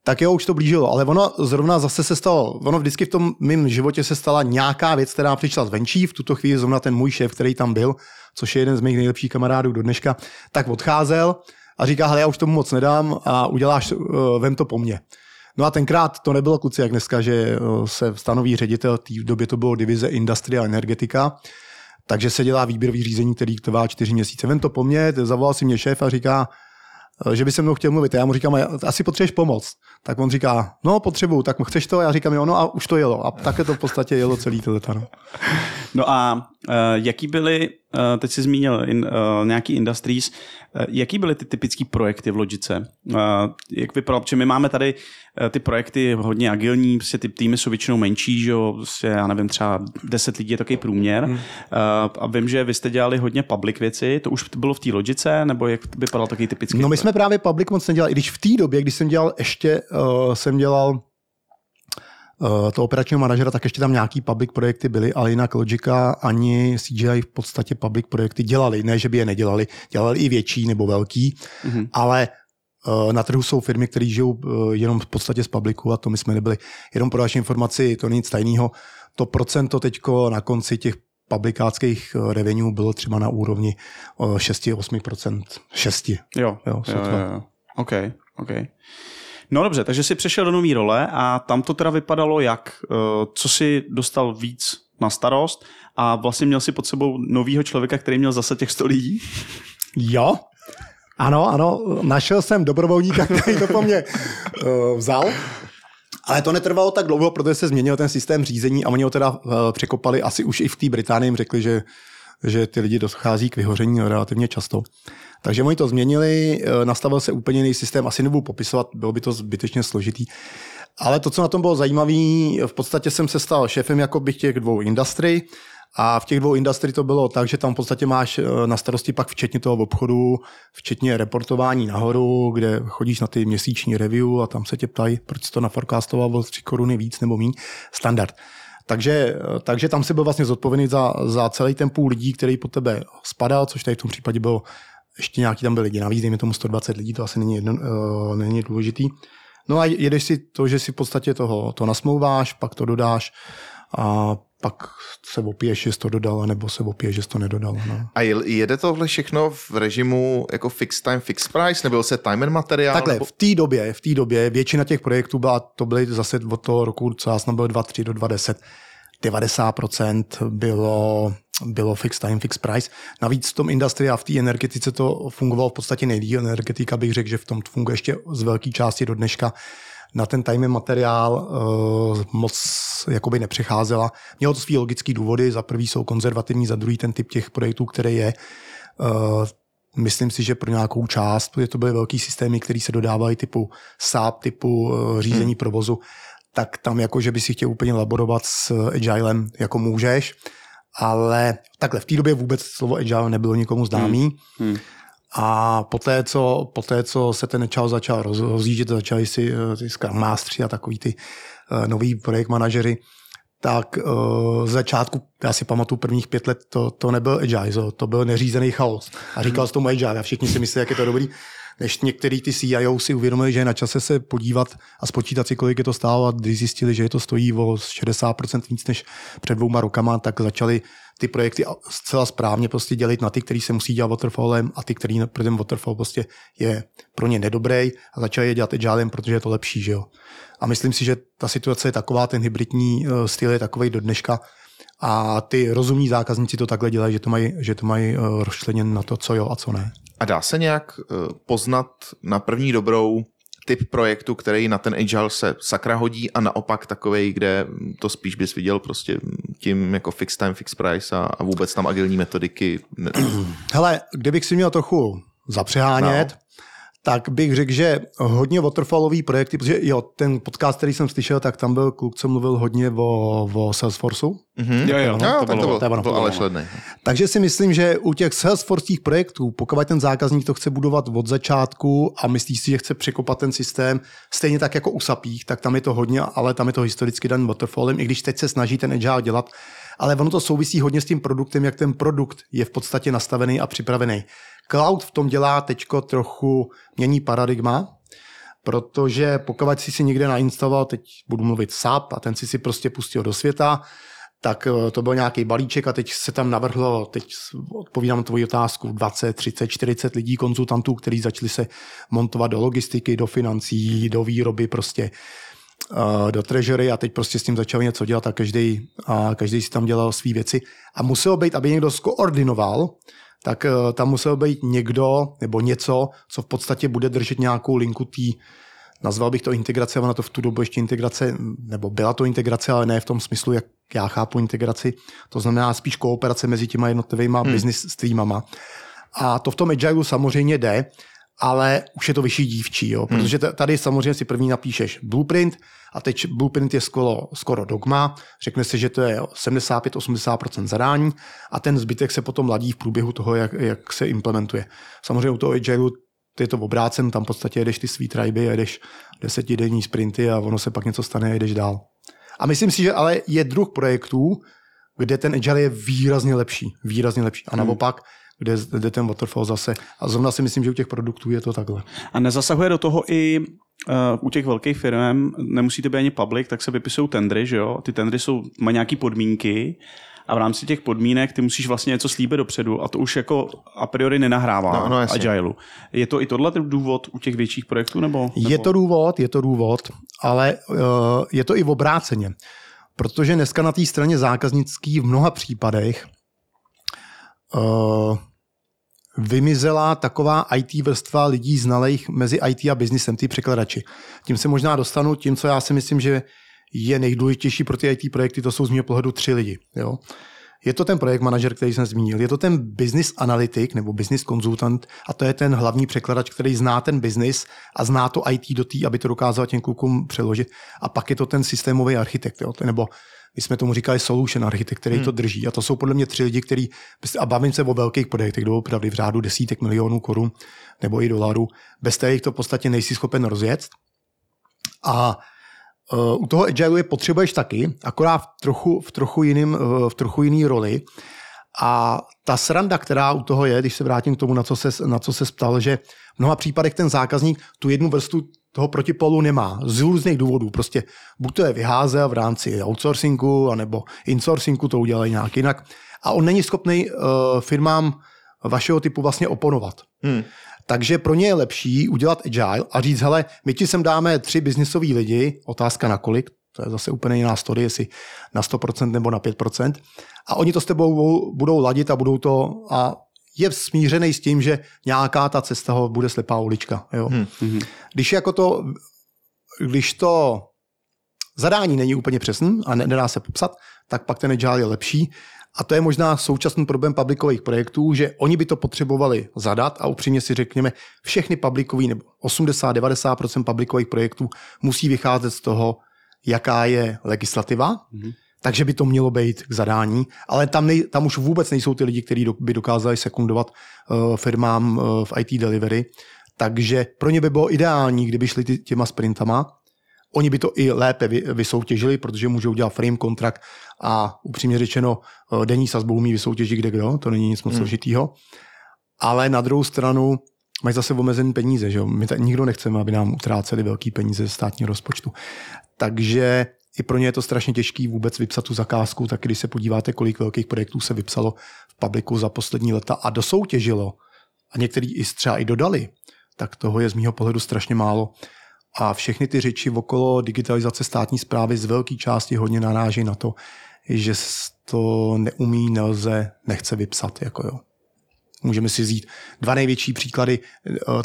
Tak jo, už to blížilo, ale ono zrovna zase se stalo, ono vždycky v tom mém životě se stala nějaká věc, která přišla zvenčí, v tuto chvíli zrovna ten můj šéf, který tam byl, což je jeden z mých nejlepších kamarádů do dneška, tak odcházel a říká, hele, já už tomu moc nedám a uděláš, uh, vem to po mně. No a tenkrát to nebylo kluci jak dneska, že eh, se stanoví ředitel, v době to bylo divize Industria a energetika, takže se dělá výběrový řízení, který trvá čtyři měsíce. Vem to po mně, zavolal si mě šéf a říká, eh, že by se mnou chtěl mluvit. Já mu říkám, "A asi potřebuješ pomoc. Tak on říká, no potřebuju, tak chceš to? Já říkám, jo, no a už to jelo. A takhle to v podstatě jelo celý to leta. No. No a uh, jaký byly, teď jsi zmínil in, uh, nějaký industries, uh, jaký byly ty typické projekty v Logice? Uh, jak vypadalo, protože my máme tady uh, ty projekty hodně agilní, prostě ty týmy jsou většinou menší, že jo, prostě, já nevím, třeba 10 lidí je takový průměr. Hmm. Uh, a vím, že vy jste dělali hodně public věci, to už bylo v té Logice, nebo jak vypadal takový typický No my projekt? jsme právě public moc nedělali, i když v té době, když jsem dělal ještě, uh, jsem dělal uh, to operačního manažera, tak ještě tam nějaký public projekty byly, ale jinak Logica ani CGI v podstatě public projekty dělali. Ne, že by je nedělali, dělali i větší nebo velký, mm-hmm. ale uh, na trhu jsou firmy, které žijou uh, jenom v podstatě z publiku a to my jsme nebyli. Jenom pro vaši informaci, to není nic tajného. To procento teďko na konci těch publikáckých eh, revenue bylo třeba na úrovni eh, 6-8%. 6. Jo, Jo, jo, jo, jo. OK, OK. No dobře, takže jsi přešel do nové role a tam to teda vypadalo jak? Eh, Co si dostal víc na starost a vlastně měl si pod sebou novýho člověka, který měl zase těch 100 lidí? Jo, ano, ano, našel jsem dobrovolníka, který to po mně uh, vzal. Ale to netrvalo tak dlouho, protože se změnil ten systém řízení a oni ho teda uh, překopali asi už i v té Británii, řekli, že, že ty lidi dochází k vyhoření relativně často. Takže oni to změnili, uh, nastavil se úplně jiný systém, asi nebudu popisovat, bylo by to zbytečně složitý. Ale to, co na tom bylo zajímavé, v podstatě jsem se stal šéfem jakoby těch dvou industry a v těch dvou industry to bylo tak, že tam v podstatě máš eh, na starosti pak včetně toho obchodu, včetně reportování nahoru, kde chodíš na ty měsíční review a tam se tě ptají, proč to naforecastoval o 3 koruny víc nebo míň. Standard. Takže, takže tam si byl vlastně zodpovědný za, za celý ten půl lidí, který po tebe spadal, což tady v tom případě bylo ještě nějaký tam byli lidi navíc, dejme tomu 120 lidí, to asi není, jedno, uh, není důležitý. No a jedeš si to, že si v podstatě toho to nasmouváš, pak to dodáš a pak se opiješ, že to dodal, nebo se opiješ, že to nedodal. No. A je- jede tohle všechno v režimu jako fixed time, fixed price? Nebyl se time and materiál? Takhle, Nebo... v té době, v té době většina těch projektů byla, to byly zase od toho roku, co já jsem byl 2.3 do 2.10, 90% bylo, bylo fixed time, fixed price. Navíc v tom industrii a v té energetice to fungovalo v podstatě nejdíl. Energetika bych řekl, že v tom funguje ještě z velké části do dneška. Na ten and materiál uh, moc jakoby nepřicházela. Mělo to svý logický důvody. Za prvý jsou konzervativní, za druhý ten typ těch projektů, který je. Uh, Myslím si, že pro nějakou část, protože to byly velký systémy, které se dodávaly typu SAP, typu uh, řízení hmm. provozu, tak tam jako, že by si chtěl úplně laborovat s agilem, jako můžeš, ale takhle, v té době vůbec slovo agile nebylo nikomu známý. Hmm. Hmm. A poté co, poté, co se ten agile začal roz, rozjíždět, začali si uh, ty Scrum Mastery a takový ty uh, nový projekt manažery, tak uh, z začátku, já si pamatuju prvních pět let, to, to nebyl agile, to, to byl neřízený chaos. A říkal jsem tomu agile a všichni si myslí, jak je to dobrý. Než některý ty CIO si uvědomili, že je na čase se podívat a spočítat si, kolik je to stálo a když zjistili, že je to stojí o 60% víc než před dvouma rokama, tak začali ty projekty zcela správně prostě dělit na ty, který se musí dělat waterfallem a ty, který pro ten waterfall prostě je pro ně nedobrý a začali je dělat agilem, protože je to lepší, že jo. A myslím si, že ta situace je taková, ten hybridní uh, styl je takový do dneška a ty rozumní zákazníci to takhle dělají, že to mají, že to mají uh, rozčleněn na to, co jo a co ne. A dá se nějak uh, poznat na první dobrou typ projektu, který na ten agile se sakra hodí a naopak takovej, kde to spíš bys viděl prostě tím jako fixed time, fixed price a, a vůbec tam agilní metodiky. Hele, kdybych si měl trochu zapřehánět, no. Tak bych řekl, že hodně waterfallový projekty, protože jo, ten podcast, který jsem slyšel, tak tam byl kluk, co mluvil hodně o, o Salesforceu. Mhm. Jo, jo, no, to tak bylo- to byl, to to to bylo Aleš ono. Lednej. Takže si myslím, že u těch Salesforceích projektů, pokud ten zákazník to chce budovat od začátku a myslí si, že chce překopat ten systém, stejně tak jako u SAPích, tak tam je to hodně, ale tam je to historicky dan waterfallem, i když teď se snaží ten agile dělat, ale ono to souvisí hodně s tím produktem, jak ten produkt je v podstatě nastavený a připravený. Cloud v tom dělá teďko trochu, mění paradigma, protože pokud jsi si někde nainstaloval, teď budu mluvit SAP a ten si si prostě pustil do světa, tak eh, to byl nějaký balíček a teď se tam navrhlo, teď odpovídám tvoji otázku, 20, 30, 40 lidí, konzultantů, kteří začali se montovat do logistiky, do financí, do výroby, prostě do treasury a teď prostě s tím začali něco dělat a každý, a každý si tam dělal své věci. A muselo být, aby někdo skoordinoval, tak eh, tam musel být někdo nebo něco, co v podstatě bude držet nějakou linku té Nazval bych to integrace, ona to v tu dobu ještě integrace, nebo byla to integrace, ale ne v tom smyslu, jak já chápu integraci. To znamená spíš kooperace mezi těma jednotlivými hmm. business streamama. A to v tom Agile samozřejmě jde, ale už je to vyšší dívčí, jo? Hmm. protože tady samozřejmě si první napíšeš blueprint a teď blueprint je skoro, skoro dogma, řekne se, že to je 75-80% zadání a ten zbytek se potom ladí v průběhu toho, jak, jak se implementuje. Samozřejmě u toho Agile je to obrácen, tam v podstatě jedeš ty svý triby, jedeš desetidenní sprinty a ono se pak něco stane a jedeš dál. A myslím si, že ale je druh projektů, kde ten agile je výrazně lepší, výrazně lepší. A hmm. Kde, kde ten waterfall zase. A zrovna si myslím, že u těch produktů je to takhle. A nezasahuje do toho i uh, u těch velkých firm, nemusíte být ani public, tak se vypisují tendry, že jo? Ty tendry jsou, mají nějaké podmínky a v rámci těch podmínek ty musíš vlastně něco slíbit dopředu a to už jako a priori nenahrává no, no, Agileu. Je to i tohle důvod u těch větších projektů? Nebo, nebo? Je to důvod, je to důvod, ale uh, je to i v obráceně. Protože dneska na té straně zákaznický v mnoha případech uh, vymizela taková IT vrstva lidí znalých mezi IT a biznisem, ty překladači. Tím se možná dostanu tím, co já si myslím, že je nejdůležitější pro ty IT projekty, to jsou z mého pohledu tři lidi. Jo? Je to ten projekt manažer, který jsem zmínil, je to ten business analytik nebo business konzultant a to je ten hlavní překladač, který zná ten business a zná to IT do té, aby to dokázal těm klukům přeložit. A pak je to ten systémový architekt, jo? nebo my jsme tomu říkali solution architekt, který hmm. to drží. A to jsou podle mě tři lidi, kteří, a bavím se o velkých projektech, jdou opravdu v řádu desítek milionů korun nebo i dolarů, bez kterých to v podstatě nejsi schopen rozjet. A uh, u toho agile je potřebuješ taky, akorát v trochu, v trochu, jiným, uh, v trochu jiný roli. A ta sranda, která u toho je, když se vrátím k tomu, na co se, na co se ptal, že v mnoha případech ten zákazník tu jednu vrstu toho protipolu nemá z různých důvodů. Prostě buď to je vyházel v rámci outsourcingu, anebo insourcingu to udělají nějak jinak. A on není schopný uh, firmám vašeho typu vlastně oponovat. Hmm. Takže pro ně je lepší udělat agile a říct, hele, my ti sem dáme tři biznisový lidi, otázka na kolik, to je zase úplně jiná story, jestli na 100% nebo na 5%. A oni to s tebou budou ladit a budou to a je smířený s tím, že nějaká ta cesta ho bude slepá ulička. Jo. Hmm. Když jako to, když to zadání není úplně přesný a nedá se popsat, tak pak ten agile je lepší. A to je možná současný problém publikových projektů, že oni by to potřebovali zadat a upřímně si řekněme, všechny publikový nebo 80-90% publikových projektů musí vycházet z toho, jaká je legislativa. Mm-hmm takže by to mělo být k zadání, ale tam, nej, tam už vůbec nejsou ty lidi, kteří by dokázali sekundovat uh, firmám uh, v IT delivery, takže pro ně by bylo ideální, kdyby šli ty, těma sprintama, Oni by to i lépe vy, vysoutěžili, protože můžou dělat frame kontrakt a upřímně řečeno uh, denní sazbu umí vysoutěžit kde kdo, to není nic moc hmm. složitýho. Ale na druhou stranu mají zase omezené peníze, že jo? My tak nikdo nechceme, aby nám utráceli velký peníze ze státního rozpočtu. Takže i pro ně je to strašně těžké vůbec vypsat tu zakázku, tak když se podíváte, kolik velkých projektů se vypsalo v publiku za poslední leta a dosoutěžilo, a některý i třeba i dodali, tak toho je z mýho pohledu strašně málo. A všechny ty řeči okolo digitalizace státní zprávy z velké části hodně naráží na to, že to neumí, nelze, nechce vypsat. Jako jo. Můžeme si vzít dva největší příklady.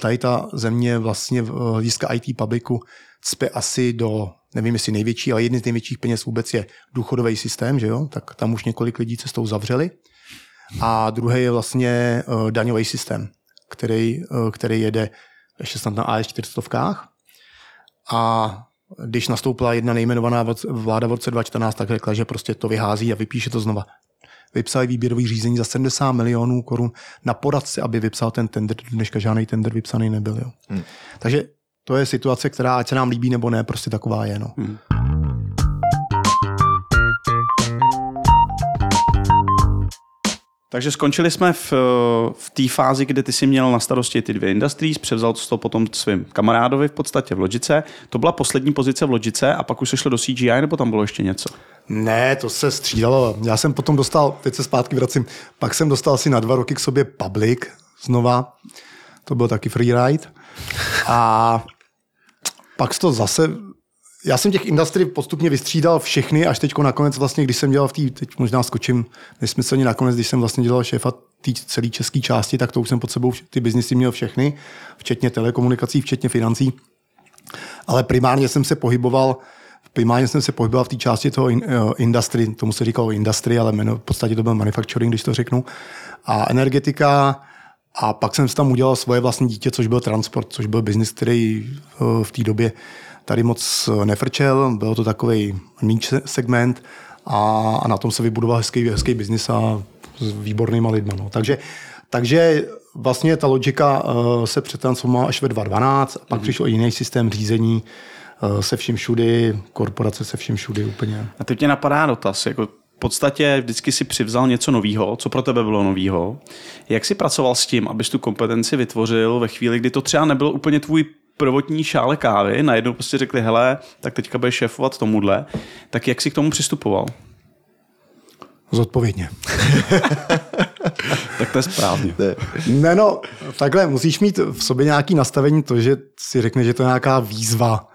Tady ta země vlastně v hlediska IT publiku cpe asi do nevím jestli největší, ale jedný z největších peněz vůbec je důchodový systém, že jo? tak tam už několik lidí cestou zavřeli. A druhý je vlastně uh, daňový systém, který, uh, který jede ještě snad na AS400. A když nastoupila jedna nejmenovaná vláda v roce 2014, tak řekla, že prostě to vyhází a vypíše to znova. Vypsali výběrový řízení za 70 milionů korun na poradce, aby vypsal ten tender. Dneška žádný tender vypsaný nebyl. Jo. Hmm. Takže to je situace, která ať se nám líbí nebo ne, prostě taková je. No. Hmm. Takže skončili jsme v, v té fázi, kdy ty jsi měl na starosti ty dvě industries, převzal to potom svým kamarádovi v podstatě v Logice. To byla poslední pozice v Logice a pak už se šlo do CGI, nebo tam bylo ještě něco? Ne, to se střídalo. Já jsem potom dostal, teď se zpátky vracím, pak jsem dostal asi na dva roky k sobě Public znova. To byl taky freeride. A pak to zase já jsem těch industry postupně vystřídal všechny, až teď nakonec vlastně, když jsem dělal v té, teď možná skočím nesmyslně nakonec, když jsem vlastně dělal šéfa té celé české části, tak to už jsem pod sebou ty biznisy měl všechny, včetně telekomunikací, včetně financí. Ale primárně jsem se pohyboval primárně jsem se pohyboval v té části toho in, uh, industry, tomu se říkalo industry, ale jméno, v podstatě to byl manufacturing, když to řeknu. A energetika, a pak jsem si tam udělal svoje vlastní dítě, což byl transport, což byl biznis, který uh, v té době tady moc nefrčel, byl to takový niche segment a, a na tom se vybudoval hezký, hezký biznis a s výbornýma lidma. No. Takže, takže vlastně ta logika uh, se přetransformovala až ve 2012 a pak mm-hmm. přišel jiný systém řízení uh, se vším všudy, korporace se vším všudy úplně. A teď mě napadá dotaz, jako v podstatě vždycky si přivzal něco nového, co pro tebe bylo nového. Jak jsi pracoval s tím, abys tu kompetenci vytvořil ve chvíli, kdy to třeba nebyl úplně tvůj prvotní šále kávy, najednou prostě řekli, hele, tak teďka budeš šéfovat tomuhle, tak jak jsi k tomu přistupoval? Zodpovědně. tak to je správně. Ne, no, takhle musíš mít v sobě nějaký nastavení to, že si řekne, že to je nějaká výzva.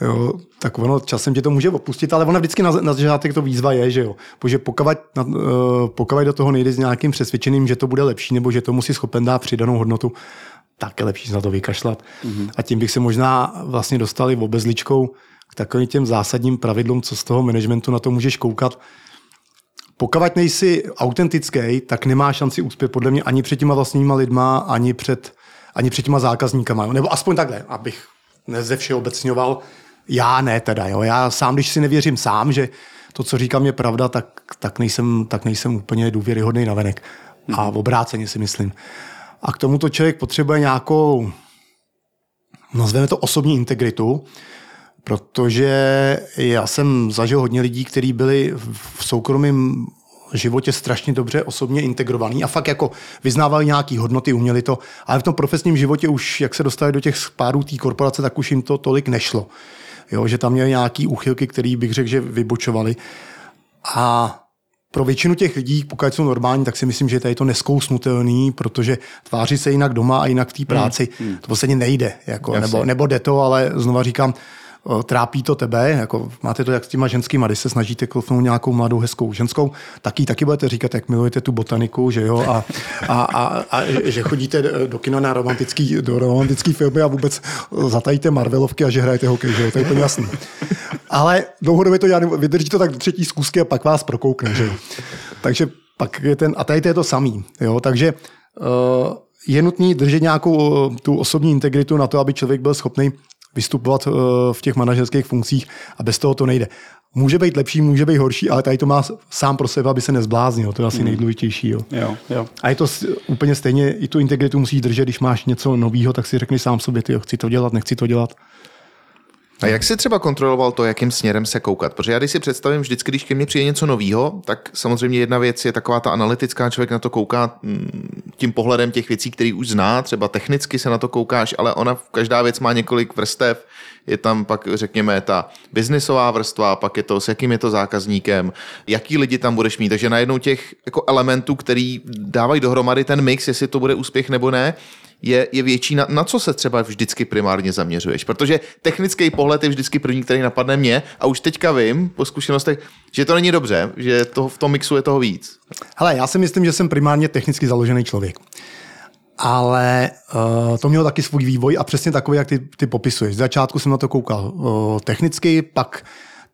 Jo, tak ono časem tě to může opustit, ale ona vždycky na, na začátek to výzva je, že jo. Protože pokud, na, uh, pokud do toho nejde s nějakým přesvědčením, že to bude lepší, nebo že to musí schopen dát přidanou hodnotu, tak je lepší se na to vykašlat. Mm-hmm. A tím bych se možná vlastně dostali v obezličkou k takovým těm zásadním pravidlům, co z toho managementu na to můžeš koukat. Pokud nejsi autentický, tak nemá šanci úspěch podle mě ani před těma vlastníma lidma, ani před, ani před těma zákazníkama. Nebo aspoň takhle, abych ze obecňoval. Já ne teda. Jo. Já sám, když si nevěřím sám, že to, co říkám, je pravda, tak, tak, nejsem, tak nejsem úplně důvěryhodný navenek. A v obráceně si myslím. A k tomuto člověk potřebuje nějakou, nazveme to osobní integritu, protože já jsem zažil hodně lidí, kteří byli v soukromém životě strašně dobře osobně integrovaný a fakt jako vyznávali nějaký hodnoty, uměli to, ale v tom profesním životě už, jak se dostali do těch párů té korporace, tak už jim to tolik nešlo. Jo, že tam měli nějaký úchylky, který bych řekl, že vybočovali. A pro většinu těch lidí, pokud jsou normální, tak si myslím, že tady je to neskousnutelný, protože tváří se jinak doma a jinak v té práci. Hmm, hmm. To vlastně nejde. Jako, nebo, nebo jde to, ale znova říkám, trápí to tebe, jako máte to jak s těma ženskýma, když se snažíte klofnout nějakou mladou hezkou ženskou, taky taky budete říkat, jak milujete tu botaniku, že jo, a, a, a, a že chodíte do kina na romantický, do romantický filmy a vůbec zatajíte Marvelovky a že hrajete hokej, že jo, to je úplně jasný. Ale dlouhodobě to dělá, vydrží to tak do třetí zkusky a pak vás prokoukne, že jo. Takže pak je ten, a tady to je to samý, jo, takže uh, je nutný držet nějakou tu osobní integritu na to, aby člověk byl schopný vystupovat eh, v těch manažerských funkcích a bez toho to nejde. Může být lepší, může být horší, ale tady to má sám pro sebe, aby se nezbláznil. To je asi hmm. nejdůležitější. Jo. Jo, jo. A je to úplně stejně, i tu integritu musí držet, když máš něco nového, tak si řekneš sám sobě, ty chci to dělat, nechci to dělat. A jak jsi třeba kontroloval to, jakým směrem se koukat? Protože já když si představím vždycky, když ke mně přijde něco nového, tak samozřejmě jedna věc je taková ta analytická, člověk na to kouká mm, tím pohledem těch věcí, který už zná, třeba technicky se na to koukáš, ale ona každá věc má několik vrstev, je tam pak, řekněme, ta biznisová vrstva, pak je to, s jakým je to zákazníkem, jaký lidi tam budeš mít. Takže najednou těch jako elementů, který dávají dohromady ten mix, jestli to bude úspěch nebo ne, je, je větší. Na, na co se třeba vždycky primárně zaměřuješ? Protože technický pohled je vždycky první, který napadne mě a už teďka vím po zkušenostech, že to není dobře, že to, v tom mixu je toho víc. Hele, já si myslím, že jsem primárně technicky založený člověk. Ale uh, to mělo taky svůj vývoj a přesně takový, jak ty, ty popisuješ. Z začátku jsem na to koukal uh, technicky, pak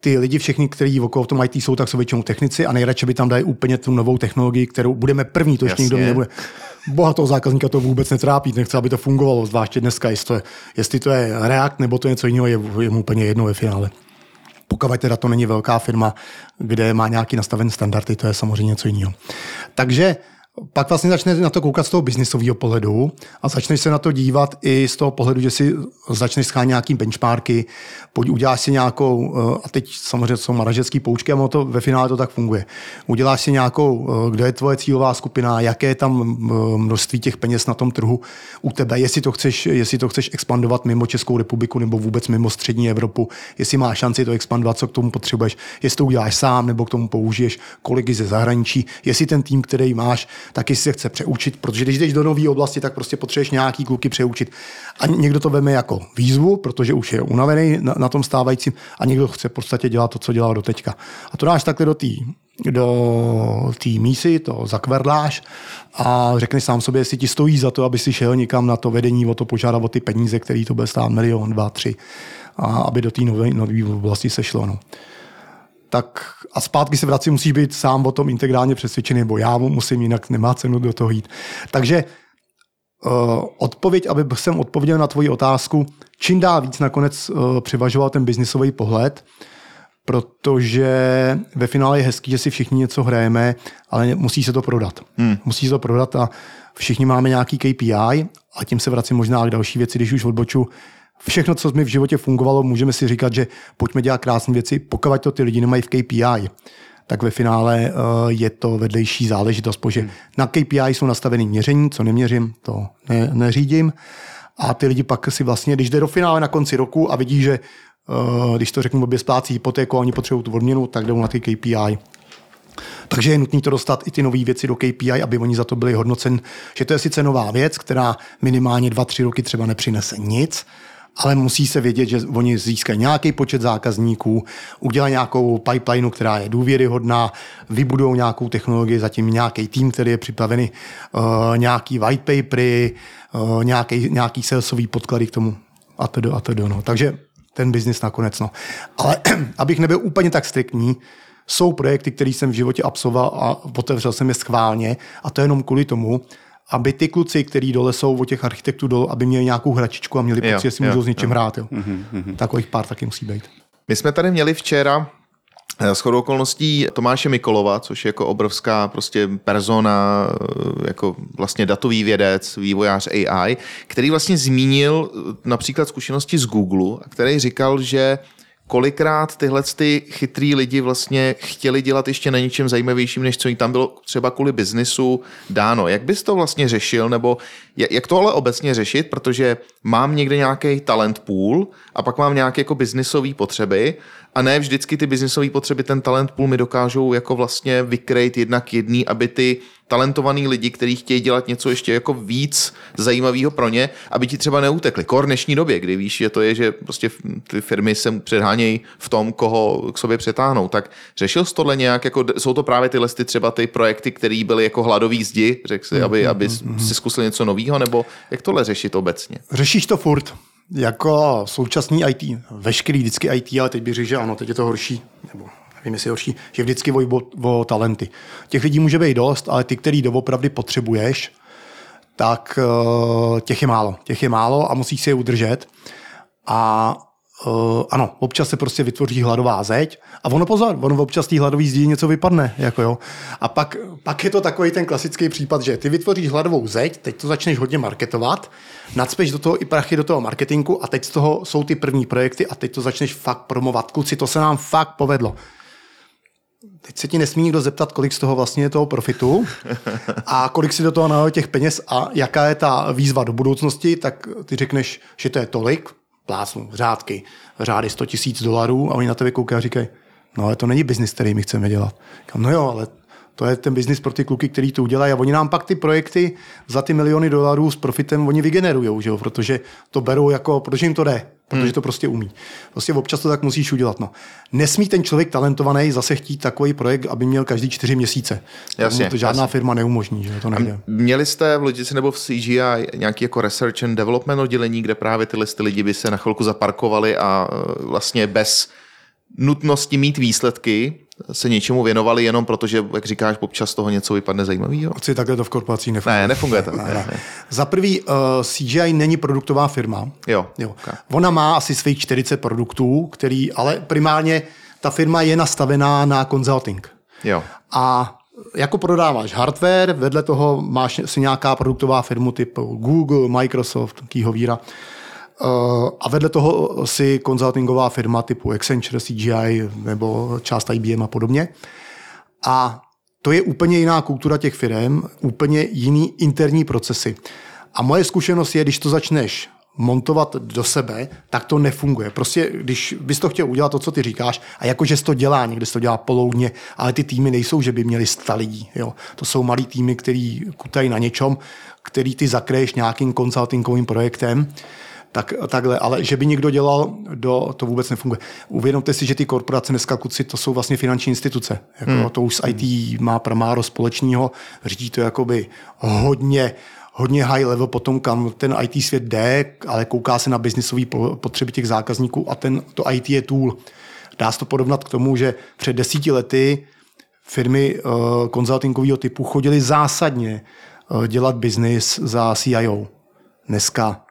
ty lidi všichni, kteří okolo v tom IT jsou, tak jsou většinou technici a nejradši by tam dali úplně tu novou technologii, kterou budeme první, to ještě nikdo nebude. Bohatého zákazníka to vůbec netrápí, nechce, aby to fungovalo, zvláště dneska, jestli to je, jestli to je React nebo to je něco jiného, je, je mu úplně jedno ve finále. Pokud teda to není velká firma, kde má nějaký nastavený standardy, to je samozřejmě něco jiného. Takže pak vlastně začne na to koukat z toho biznisového pohledu a začneš se na to dívat i z toho pohledu, že si začneš schánět nějaký benchmarky, pojď, uděláš si nějakou, eh, a teď samozřejmě jsou manažerské poučky a to ve finále to tak funguje. Uděláš si nějakou, eh, kde je tvoje cílová skupina, jaké je tam eh, množství těch peněz na tom trhu u tebe, jestli to chceš, jestli to chceš expandovat mimo Českou republiku nebo vůbec mimo střední Evropu, jestli máš šanci to expandovat, co k tomu potřebuješ, jestli to uděláš sám nebo k tomu použiješ kolegy ze zahraničí, jestli ten tým, který máš, taky se chce přeučit, protože když jdeš do nové oblasti, tak prostě potřebuješ nějaký kluky přeučit. A někdo to veme jako výzvu, protože už je unavený na, na tom stávajícím, a někdo chce v podstatě dělat to, co dělal do teďka. A to dáš takhle do té do té mísy, to zakverdláš a řekneš sám sobě, jestli ti stojí za to, aby si šel někam na to vedení, o to požádat o ty peníze, který to bude stát milion, dva, tři a aby do té nové, nové oblasti se šlo. No. Tak a zpátky se vracím, musíš být sám o tom integrálně přesvědčený, nebo já mu musím, jinak nemá cenu do toho jít. Takže uh, odpověď, aby jsem odpověděl na tvoji otázku, čím dál víc nakonec uh, převažoval ten biznisový pohled, protože ve finále je hezký, že si všichni něco hrajeme, ale musí se to prodat. Hmm. Musí se to prodat a všichni máme nějaký KPI a tím se vracím možná k další věci, když už odboču. Všechno, co mi v životě fungovalo, můžeme si říkat, že pojďme dělat krásné věci, pokud to ty lidi nemají v KPI tak ve finále uh, je to vedlejší záležitost, protože hmm. na KPI jsou nastaveny měření, co neměřím, to ne, neřídím. A ty lidi pak si vlastně, když jde do finále na konci roku a vidí, že uh, když to řeknu, obě splácí hypotéku a oni potřebují tu odměnu, tak jdou na ty KPI. Takže je nutné to dostat i ty nové věci do KPI, aby oni za to byli hodnocen, že to je sice nová věc, která minimálně dva, tři roky třeba nepřinese nic, ale musí se vědět, že oni získají nějaký počet zákazníků, udělají nějakou pipeline, která je důvěryhodná, vybudou nějakou technologii, zatím nějaký tým, který je připravený, uh, nějaký white papery, uh, nějaký, nějaký salesový podklady k tomu a to a to no. Takže ten biznis nakonec. No. Ale abych nebyl úplně tak striktní, jsou projekty, které jsem v životě absolvoval a otevřel jsem je schválně a to jenom kvůli tomu, aby ty kluci, kteří dole jsou od těch architektů dole, aby měli nějakou hračičku a měli pocit, že si můžou s něčím jo. hrát. Jo. Mm-hmm. Takových pár taky musí být. My jsme tady měli včera eh, s chodou okolností Tomáše Mikolova, což je jako obrovská prostě persona, eh, jako vlastně datový vědec, vývojář AI, který vlastně zmínil eh, například zkušenosti z Google, který říkal, že kolikrát tyhle ty chytrý lidi vlastně chtěli dělat ještě na něčem zajímavějším, než co jim tam bylo třeba kvůli biznisu dáno. Jak bys to vlastně řešil, nebo jak to ale obecně řešit, protože mám někde nějaký talent pool a pak mám nějaké jako biznisové potřeby a ne vždycky ty biznisové potřeby ten talent pool mi dokážou jako vlastně vykrejt jednak jedný, aby ty talentovaný lidi, kteří chtějí dělat něco ještě jako víc zajímavého pro ně, aby ti třeba neutekli. Kor dnešní době, kdy víš, že to je, že prostě ty firmy se předhánějí v tom, koho k sobě přetáhnou. Tak řešil jsi tohle nějak, jako jsou to právě tyhle ty třeba ty projekty, které byly jako hladový zdi, řekl si, aby, aby si zkusil něco nového, nebo jak tohle řešit obecně? Řešíš to furt. Jako současný IT, veškerý vždycky IT, ale teď bych řekl, že ano, teď je to horší, nebo nevím, jestli horší, že vždycky o, o talenty. Těch lidí může být dost, ale ty, který doopravdy potřebuješ, tak uh, těch je málo. Těch je málo a musíš si je udržet. A Uh, ano, občas se prostě vytvoří hladová zeď a ono pozor, ono občas tý hladový zdí něco vypadne. Jako jo. A pak, pak je to takový ten klasický případ, že ty vytvoříš hladovou zeď, teď to začneš hodně marketovat, nadspeš do toho i prachy do toho marketingu a teď z toho jsou ty první projekty a teď to začneš fakt promovat. Kluci, to se nám fakt povedlo. Teď se ti nesmí nikdo zeptat, kolik z toho vlastně je toho profitu a kolik si do toho nalil těch peněz a jaká je ta výzva do budoucnosti, tak ty řekneš, že to je tolik, plásnu, řádky, řády 100 tisíc dolarů a oni na tebe koukají a říkají, no ale to není biznis, který my chceme dělat. Říkám, no jo, ale to je ten biznis pro ty kluky, který to udělají a oni nám pak ty projekty za ty miliony dolarů s profitem oni vygenerují, že jo? protože to berou jako, protože jim to jde, protože hmm. to prostě umí. Prostě občas to tak musíš udělat. No. Nesmí ten člověk talentovaný zase chtít takový projekt, aby měl každý čtyři měsíce. Jasně, to žádná jasně. firma neumožní, že to nejde. Měli jste v Logici nebo v CGI nějaký jako research and development oddělení, kde právě tyhle ty lidi by se na chvilku zaparkovali a e, vlastně bez nutnosti mít výsledky se něčemu věnovali jenom proto, že, jak říkáš, občas toho něco vypadne zajímavého? Asi takhle to v korporací nefunguje. Ne, nefunguje to. Ne, ne. Za prvý, uh, eh, CGI není produktová firma. Jo. jo. Okay. Ona má asi svých 40 produktů, který, ale primárně ta firma je nastavená na consulting. Jo. A jako prodáváš hardware, vedle toho máš si nějaká produktová firmu typu Google, Microsoft, kýho víra. Eh, a vedle toho si konzultingová firma typu Accenture, CGI nebo část IBM a podobně. A to je úplně jiná kultura těch firm, úplně jiný interní procesy. A moje zkušenost je, když to začneš montovat do sebe, tak to nefunguje. Prostě, když bys to chtěl udělat to, co ty říkáš, a jakože to dělá, někde se to dělá poloudně, ale ty týmy nejsou, že by měli sta lidí. Jo. To jsou malí týmy, který kutají na něčom, který ty zakreješ nějakým konsultingovým projektem tak, takhle, ale že by někdo dělal do, to vůbec nefunguje. Uvědomte si, že ty korporace dneska kuci, to jsou vlastně finanční instituce. Jako, hmm. To už s IT má pramáro společného, řídí to jakoby hodně, hodně high level potom, kam ten IT svět jde, ale kouká se na biznisové potřeby těch zákazníků a ten, to IT je tool. Dá se to porovnat k tomu, že před desíti lety firmy uh, konzultingového typu chodily zásadně uh, dělat biznis za CIO. Dneska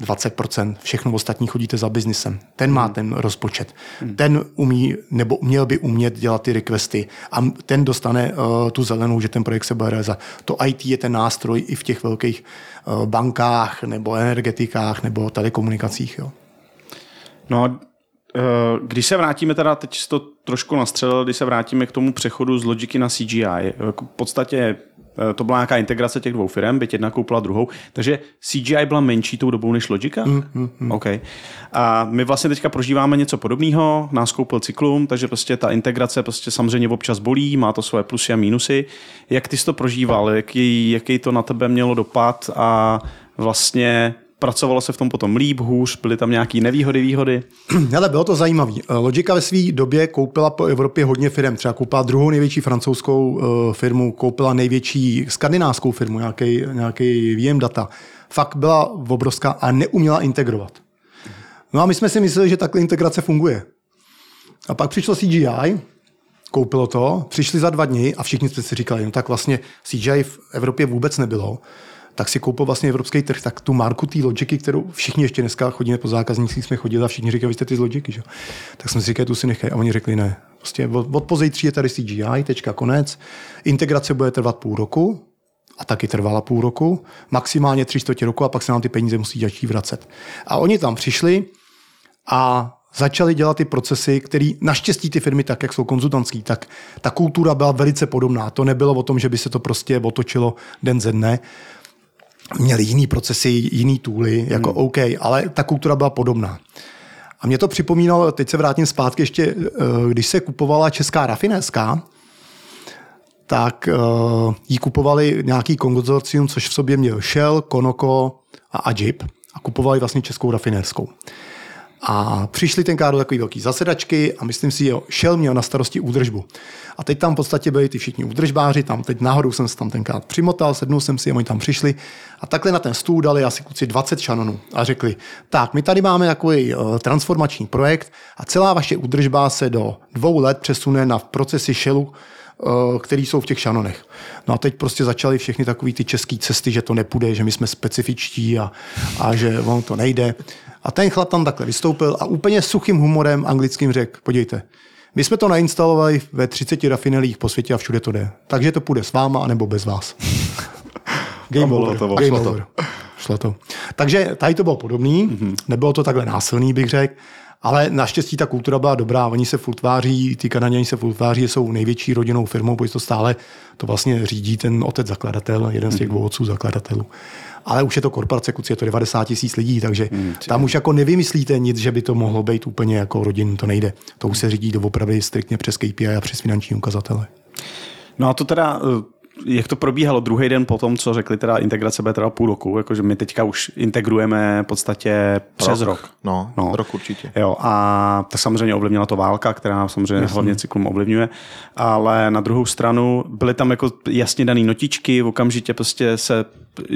20%, všechno ostatní chodíte za biznisem. Ten má ten rozpočet. Ten umí, nebo měl by umět dělat ty requesty a ten dostane uh, tu zelenou, že ten projekt se bude realizovat. To IT je ten nástroj i v těch velkých uh, bankách, nebo energetikách, nebo telekomunikacích. Jo. No, když se vrátíme teda, teď to trošku nastřelil, když se vrátíme k tomu přechodu z logiky na CGI, v podstatě Eh, to byla nějaká integrace těch dvou firm, byť jedna koupila druhou. Takže CGI byla menší tou dobou než Logica? Mm, mm, mm. Okay. A my vlastně teďka prožíváme něco podobného, nás koupil Cyklum, takže prostě ta integrace prostě samozřejmě občas bolí, má to svoje plusy a mínusy. Jak ty jsi to prožíval? Jaký, jaký to na tebe mělo dopad a vlastně pracovalo se v tom potom líp, hůř, byly tam nějaké nevýhody, výhody? Ale bylo to zajímavé. Eh, Logika ve své době koupila po Evropě hodně firm. Třeba koupila druhou největší francouzskou eh, firmu, koupila největší skandinávskou firmu, nějaký, nějaký VM data. Fakt byla obrovská a neuměla integrovat. No a my jsme si mysleli, že takhle integrace funguje. A pak přišlo CGI, koupilo to, přišli za dva dny a všichni jsme si říkali, no tak vlastně CGI v Evropě vůbec nebylo tak si koupil vlastně evropský trh, tak tu marku té logiky, kterou všichni ještě dneska chodíme po zákaznících, jsme chodili a všichni říkají, vy jste ty z logiky, že? Tak jsme si říkali, tu si nechají. A oni řekli, ne. Prostě od pozejtří je tady CGI, tečka, konec. Integrace bude trvat půl roku, a taky trvala půl roku, maximálně tři čtvrtě roku a pak se nám ty peníze musí začít vracet. A oni tam přišli a začali dělat ty procesy, které naštěstí ty firmy, tak jak jsou konzultantský, tak ta kultura byla velice podobná. To nebylo o tom, že by se to prostě otočilo den ze dne měli jiný procesy, jiný tooly, jako hmm. OK, ale ta kultura byla podobná. A mě to připomínalo, teď se vrátím zpátky ještě, eh, když se kupovala česká rafinérská, tak uh, jí kupovali nějaký konzorcium, což v sobě měl Shell, Konoko a Ajib a kupovali vlastně českou rafinérskou. A přišli tenkrát do takové velké zasedačky a myslím si, že Shell měl na starosti údržbu. A teď tam v podstatě byli ty všichni údržbáři, tam teď náhodou jsem se tam tenkrát přimotal, sednul jsem si a oni tam přišli a takhle na ten stůl dali asi kluci 20 šanonů a řekli, tak my tady máme takový uh, transformační projekt a celá vaše údržba se do dvou let přesune na procesy Shellu, uh, který jsou v těch šanonech. No a teď prostě začaly všechny takové ty české cesty, že to nepůjde, že my jsme specifičtí a, a že on to nejde. A ten chlap tam takhle vystoupil a úplně suchým humorem anglickým řekl, podívejte, my jsme to nainstalovali ve 30 rafinelích po světě a všude to jde. Takže to půjde s váma, anebo bez vás. Game over. To, Game šlo over. To. Šlo to. Takže tady to bylo podobný. Mm-hmm. Nebylo to takhle násilný, bych řekl. Ale naštěstí ta kultura byla dobrá, oni se furt tváří, ty Kanaděni se furt tváří, jsou největší rodinou firmou, protože to stále to vlastně řídí ten otec zakladatel, jeden z těch mhm. dvou otců zakladatelů ale už je to korporace, kuci je to 90 tisíc lidí, takže hmm, tam už jako nevymyslíte nic, že by to mohlo být úplně jako rodin, to nejde. To už se řídí doopravdy striktně přes KPI a přes finanční ukazatele. No a to teda jak to probíhalo druhý den po tom, co řekli, teda integrace bude teda půl roku, jakože my teďka už integrujeme v podstatě přes rok. rok. No, no, rok určitě. Jo, a to samozřejmě ovlivnila to válka, která samozřejmě Jasně. hlavně cyklum ovlivňuje, ale na druhou stranu byly tam jako jasně dané notičky, okamžitě prostě se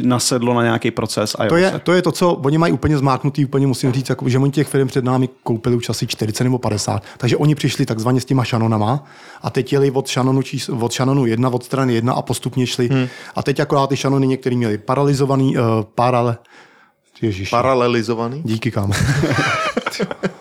nasedlo na nějaký proces. A to, je, to je to, co oni mají úplně zmáknutý, úplně musím říct, jako, že oni těch firm před námi koupili už asi 40 nebo 50. Takže oni přišli takzvaně s těma šanonama a teď jeli od šanonu, čís, od šanonu jedna, od strany jedna a postupně šli. Hmm. A teď akorát ty šanony některý měli paralizovaný, uh, parale, Ježiši. Paralelizovaný? Díky, kámo.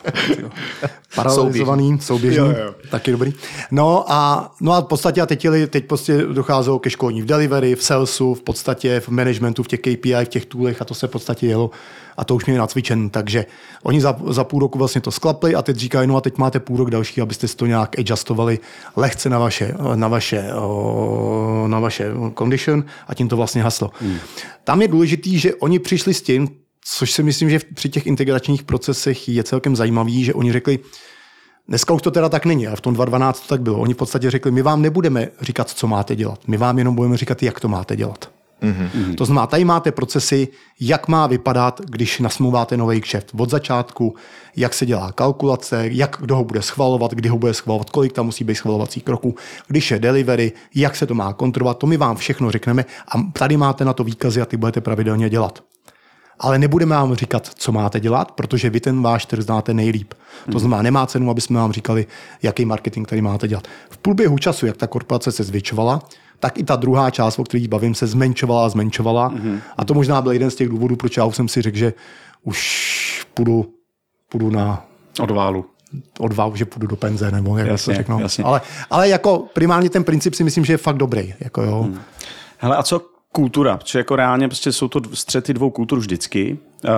Paralelizovaný, souběžný, jo, jo. taky dobrý. No a, no a v podstatě a teď, teď prostě docházelo ke školní v delivery, v salesu, v podstatě v managementu, v těch KPI, v těch toolech a to se v podstatě jelo a to už měli nacvičen, takže oni za, za půl roku vlastně to sklapli a teď říkají, no a teď máte půl rok další, abyste si to nějak adjustovali lehce na vaše, na vaše, na vaše condition a tím to vlastně haslo. Hmm. Tam je důležitý, že oni přišli s tím, což si myslím, že při těch integračních procesech je celkem zajímavý, že oni řekli, Dneska už to teda tak není, ale v tom 2012 to tak bylo. Oni v podstatě řekli, my vám nebudeme říkat, co máte dělat. My vám jenom budeme říkat, jak to máte dělat. Mm-hmm. To znamená, tady máte procesy, jak má vypadat, když nasmluváte nový kšeft od začátku, jak se dělá kalkulace, jak kdo ho bude schvalovat, kdy ho bude schvalovat, kolik tam musí být schvalovacích kroků, když je delivery, jak se to má kontrolovat, to my vám všechno řekneme a tady máte na to výkazy a ty budete pravidelně dělat ale nebudeme vám říkat, co máte dělat, protože vy ten váš trh znáte nejlíp. To znamená, nemá cenu, aby jsme vám říkali, jaký marketing tady máte dělat. V průběhu času, jak ta korporace se zvětšovala, tak i ta druhá část, o které bavím, se zmenšovala a zmenšovala. Mm-hmm. A to možná byl jeden z těch důvodů, proč já už jsem si řekl, že už půjdu, půjdu na Odválu. odvahu, že půjdu do penze, nebo jak Jasně, to řeknu. jasně. Ale, ale jako primárně ten princip si myslím, že je fakt dobrý. Jako jo. Hmm. Hele, a co kultura? Protože jako reálně prostě jsou to střety dvou kultur vždycky. Uh,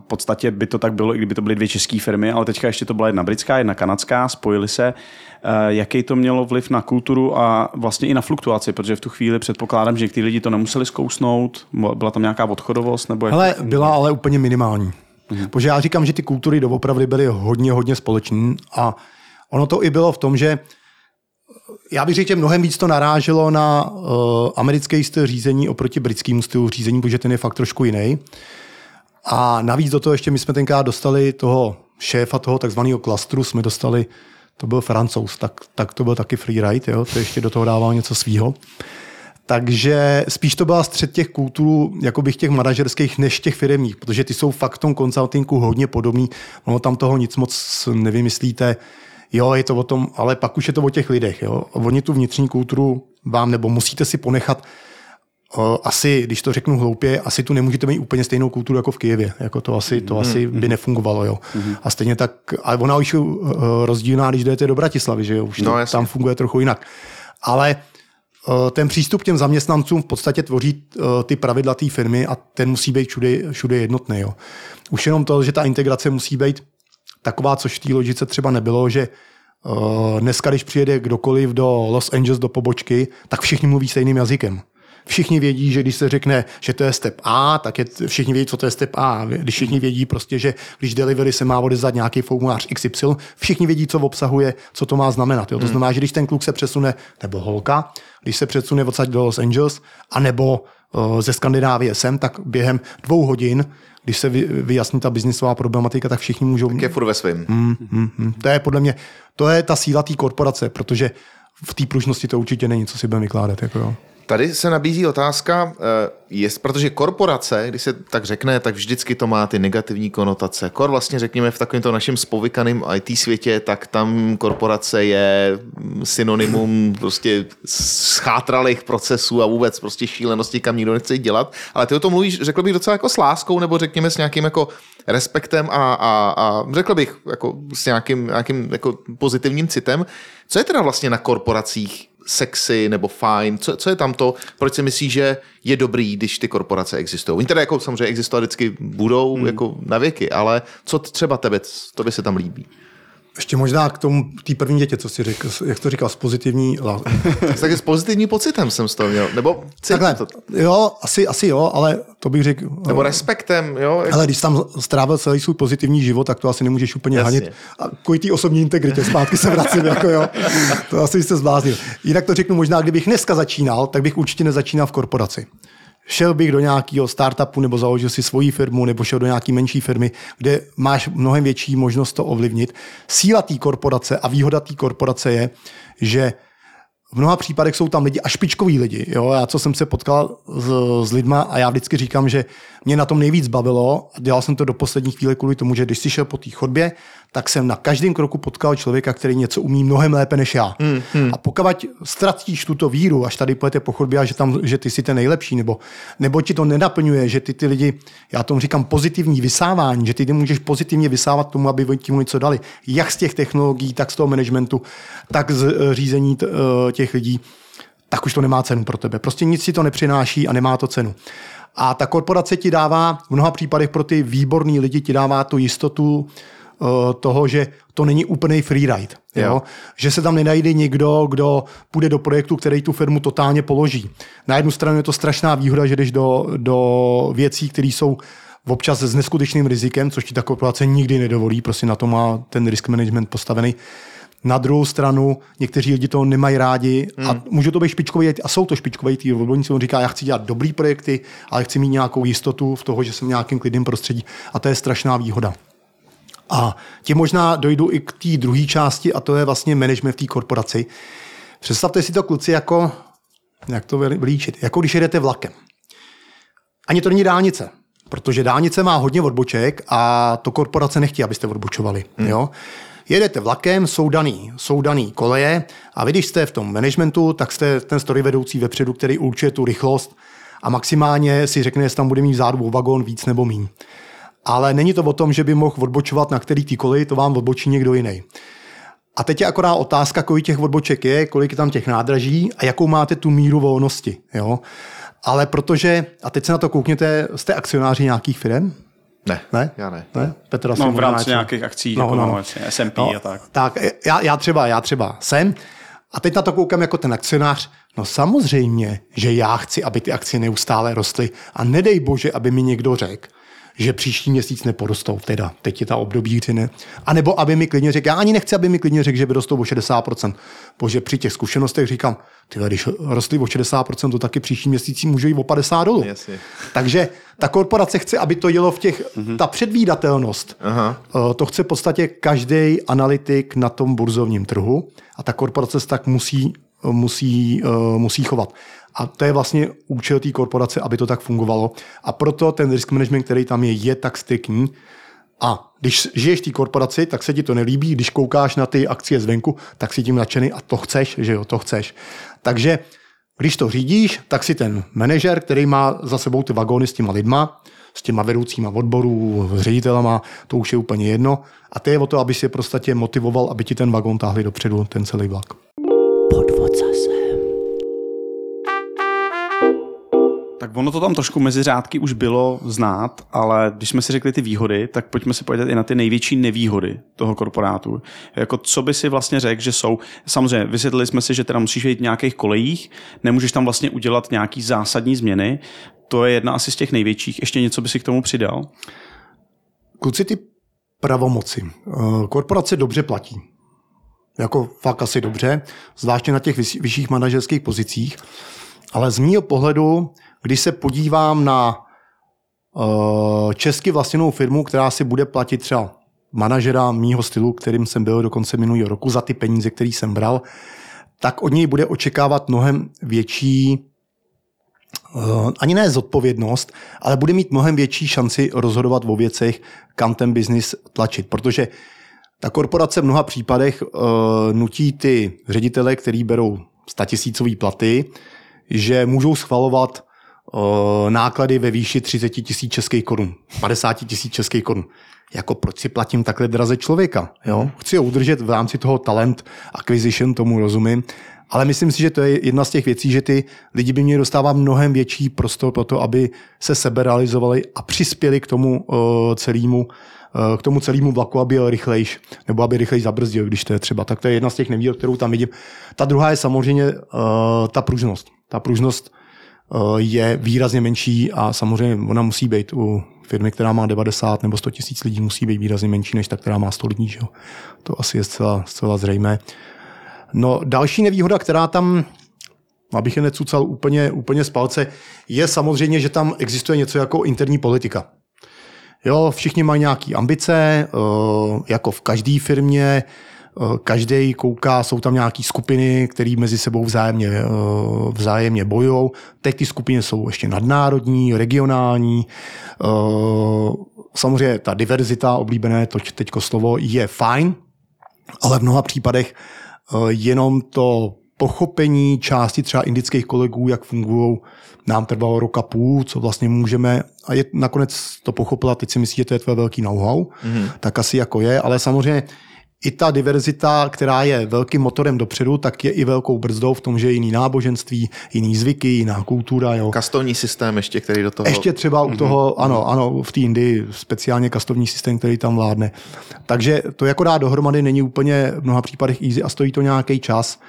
v podstatě by to tak bylo, i kdyby to byly dvě české firmy, ale teďka ještě to byla jedna britská, jedna kanadská, spojili se. Uh, jaký to mělo vliv na kulturu a vlastně i na fluktuaci, protože v tu chvíli předpokládám, že někteří lidi to nemuseli zkousnout, byla tam nějaká odchodovost, nebo jak Hele, byla ale úplně minimální. Mm-hmm. Protože já říkám, že ty kultury doopravdy byly hodně, hodně společné a ono to i bylo v tom, že já bych řekl, že mnohem víc to naráželo na uh, americký styl řízení oproti britskému stylu řízení, protože ten je fakt trošku jiný. A navíc do toho ještě my jsme tenkrát dostali toho šéfa toho takzvaného klastru, jsme dostali, to byl francouz, tak, tak to byl taky freeride, to ještě do toho dával něco svýho. Takže spíš to byla střed těch kulturů, jako bych těch manažerských, než těch firmních, protože ty jsou fakt v tom hodně podobný. Ono tam toho nic moc nevymyslíte. Jo, je to o tom, ale pak už je to o těch lidech. Jo. Oni tu vnitřní kulturu vám, nebo musíte si ponechat, o, asi, když to řeknu hloupě, asi tu nemůžete mít úplně stejnou kulturu jako v Kijevě. Jako to asi, to asi by nefungovalo. Jo. A stejně tak, ale ona už je uh, rozdílná, když jdete do Bratislavy, že jo, už to, No, tam funguje trochu jinak. Ale uh, ten přístup k těm zaměstnancům v podstatě tvoří ty pravidla té firmy a ten musí být všude, všude jednotný. Jo. Už jenom to, že ta integrace musí být taková, což v té logice třeba nebylo, že uh, dneska, když přijede kdokoliv do Los Angeles do pobočky, tak všichni mluví stejným jazykem. Všichni vědí, že když se řekne, že to je step A, tak je, všichni vědí, co to je step A. Když všichni vědí prostě, že když delivery se má odezvat nějaký formulář XY, všichni vědí, co obsahuje, co to má znamenat. Jo? To znamená, že když ten kluk se přesune, nebo holka, když se přesune odsaď do Los Angeles, anebo uh, ze Skandinávie sem, tak během dvou hodin, když se vy, vyjasní ta biznisová problematika, tak všichni můžou Je furt ve svým. Hmm, hmm, hmm. To je podle mě, to je ta síla té korporace, protože v té pružnosti to určitě není, co si budeme vykládat. Jako jo. Tady se nabízí otázka, eh, jest, protože korporace, když se tak řekne, tak vždycky to má ty negativní konotace. Kor vlastně řekněme v takovémto našem spovykaném IT světě, tak tam korporace je synonymum prostě schátralých procesů a vůbec prostě šílenosti, kam nikdo nechce dělat. Ale ty o tom mluvíš, řekl bych, docela jako s láskou, nebo řekněme s nějakým jako respektem a, a, a řekl bych jako s nějakým, nějakým jako pozitivním citem. Co je teda vlastně na korporacích sexy nebo fajn? Co, co je tam to, proč si myslíš, že je dobrý, když ty korporace existují? Oni teda jako samozřejmě existovat vždycky budou hmm. jako na věky, ale co třeba tebe, tobě se tam líbí? Ještě možná k tomu té první dětě, co jsi řekl, jak to říkal, z pozitivní lá- Tak s pozitivním pocitem jsem z toho měl, nebo Takhle, to, jo, asi, asi jo, ale to bych řekl, nebo respektem, jo? ale když tam strávil celý svůj pozitivní život, tak to asi nemůžeš úplně Jasně. hanit. A kvůli té osobní integritě zpátky se vracím, jako jo. To asi jste zbláznil. Jinak to řeknu možná, kdybych dneska začínal, tak bych určitě nezačínal v korporaci. Šel bych do nějakého startupu nebo založil si svoji firmu nebo šel do nějaké menší firmy, kde máš mnohem větší možnost to ovlivnit. Síla té korporace a výhoda té korporace je, že v mnoha případech jsou tam lidi a špičkoví lidi. Jo? Já co jsem se potkal s, s lidma a já vždycky říkám, že mě na tom nejvíc bavilo dělal jsem to do poslední chvíle kvůli tomu, že když jsi šel po té chodbě, tak jsem na každém kroku potkal člověka, který něco umí mnohem lépe než já. Hmm, hmm. A pokud ztratíš tuto víru, až tady pojete po chodbě a že, tam, že ty jsi ten nejlepší, nebo, nebo ti to nenaplňuje, že ty ty lidi, já tomu říkám pozitivní vysávání, že ty ty můžeš pozitivně vysávat tomu, aby ti mu něco dali. Jak z těch technologií, tak z toho managementu, tak z eh, řízení eh, těch lidí, tak už to nemá cenu pro tebe. Prostě nic si to nepřináší a nemá to cenu. A ta korporace ti dává, v mnoha případech pro ty výborný lidi ti dává tu jistotu toho, že to není úplný freeride. Jo? Jo. Že se tam nenajde někdo, kdo půjde do projektu, který tu firmu totálně položí. Na jednu stranu je to strašná výhoda, že jdeš do, do věcí, které jsou občas s neskutečným rizikem, což ti ta korporace nikdy nedovolí, prostě na to má ten risk management postavený. Na druhou stranu, někteří lidi to nemají rádi a Hmm. můžou to být špičkový, a jsou to špičkový tým. Odborníci on říká, já chci dělat dobrý projekty, ale chci mít nějakou jistotu v toho, že jsem v nějakým klidným prostředí a to je strašná výhoda. A tím možná dojdu i k té druhé části a to je vlastně management v té korporaci. Představte si to kluci jako, jak to vylíčit, jako když jedete vlakem. Ani to není dálnice, protože dálnice má hodně odboček a to korporace nechtějí, abyste odbočovali. Hmm. Jo? Jedete vlakem, jsou daný, jsou daný koleje a vy, když jste v tom managementu, tak jste ten story vedoucí vepředu, který určuje tu rychlost a maximálně si řekne, jestli tam bude mít vzadu vagon víc nebo míň. Ale není to o tom, že by mohl odbočovat na který ty koleji, to vám odbočí někdo jiný. A teď je akorát otázka, kolik těch odboček je, kolik je tam těch nádraží a jakou máte tu míru volnosti. Jo? Ale protože, a teď se na to koukněte, jste akcionáři nějakých firm? Ne, Ne? já ne. ne? Petr asi No, v rámci nějakých akcí, No, jako no. no, SMP a tak. Tak já, já, třeba, já třeba jsem. A teď na to koukám jako ten akcionář. No samozřejmě, že já chci, aby ty akcie neustále rostly. A nedej bože, aby mi někdo řekl, že příští měsíc neporostou. Teda, teď je ta období, kdy ne. A nebo aby mi klidně řekl, já ani nechci, aby mi klidně řekl, že vyrostou o 60%. Bože, při těch zkušenostech říkám, ty když rostly o 60%, to taky příští měsíc může jít o 50 dolů. Jasně. Takže ta korporace chce, aby to jelo v těch, ta předvídatelnost, Aha. Eh, to chce v podstatě každý analytik na tom burzovním trhu a ta korporace se tak musí, musí, eh, musí chovat. A to je vlastně účel té korporace, aby to tak fungovalo. A proto ten risk management, který tam je, je tak striktní. A když žiješ v té korporaci, tak se ti to nelíbí. Když koukáš na ty akcie zvenku, tak si tím nadšený a to chceš, že jo, to chceš. Takže když to řídíš, tak si ten manažer, který má za sebou ty vagóny s těma lidma, s těma vedoucíma odborů, ředitelama, to už je úplně jedno. A to je o to, aby si je prostě motivoval, aby ti ten vagón táhli dopředu, ten celý vlak. Tak ono to tam trošku mezi řádky už bylo znát, ale když jsme si řekli ty výhody, tak pojďme se podívat i na ty největší nevýhody toho korporátu. Jako co by si vlastně řekl, že jsou, samozřejmě vysvětlili jsme si, že teda musíš jít v nějakých kolejích, nemůžeš tam vlastně udělat nějaký zásadní změny, to je jedna asi z těch největších. Ještě něco by si k tomu přidal? Kluci, ty pravomoci. Eh, Korporace dobře platí. Jako fakt asi dobře, zvláště na těch vyš- vyšších manažerských pozicích. Ale z mýho pohledu, když se podívám na eh, česky vlastněnou firmu, která si bude platit třeba manažera mýho stylu, kterým jsem byl do konce minulého roku za ty peníze, které jsem bral, tak od něj bude očekávat mnohem větší eh, ani ne zodpovědnost, ale bude mít mnohem větší šanci rozhodovat o věcech, kam ten biznis tlačit. Protože ta korporace v mnoha případech uh, nutí ty ředitele, který berou statisícový platy, že můžou schvalovat náklady ve výši 30 tisíc českých korun, 50 tisíc českých korun. Jako proč si platím takhle draze člověka? Jo? Chci ho udržet v rámci toho talent acquisition, tomu rozumím, ale myslím si, že to je jedna z těch věcí, že ty lidi by měli dostávat mnohem větší prostor pro to, aby se sebe realizovali a přispěli k tomu celému k tomu celému vlaku, aby jel rychlejš, nebo aby rychleji zabrzdil, když to je třeba. Tak to je jedna z těch nevýhod, kterou tam vidím. Ta druhá je samozřejmě uh, ta pružnost. Ta pružnost je výrazně menší a samozřejmě ona musí být u firmy, která má 90 nebo 100 tisíc lidí, musí být výrazně menší než ta, která má 100 lidí. Že? To asi je zcela, zcela zřejmé. No, další nevýhoda, která tam, abych je necucal úplně, úplně z palce, je samozřejmě, že tam existuje něco jako interní politika. Jo, všichni mají nějaké ambice, eh, jako v každé firmě, každý kouká, jsou tam nějaké skupiny, které mezi sebou vzájemně, eh, vzájemně bojují. Teď ty skupiny jsou ještě nadnárodní, regionální. Eh, Samozřejmě ta diverzita, oblíbené to teďko slovo, je fajn, ale v mnoha případech eh, jenom to pochopení části třeba indických kolegů, jak fungují, nám trvalo roka půl, co vlastně můžeme, a je nakonec to pochopila, teď si myslí, že to je tvé velký know-how, mm-hmm. tak asi jako je, ale samozřejmě i ta diverzita, která je velkým motorem dopředu, tak je i velkou brzdou v tom, že je jiný náboženství, jiný zvyky, jiná kultura. Jo. Kastovní systém ještě, který do toho... Ještě třeba u toho, ano, ano, v té Indii speciálně kastovní systém, který tam vládne. Takže to jako dá dohromady není úplně v mnoha případech easy a stojí to nějaký čas.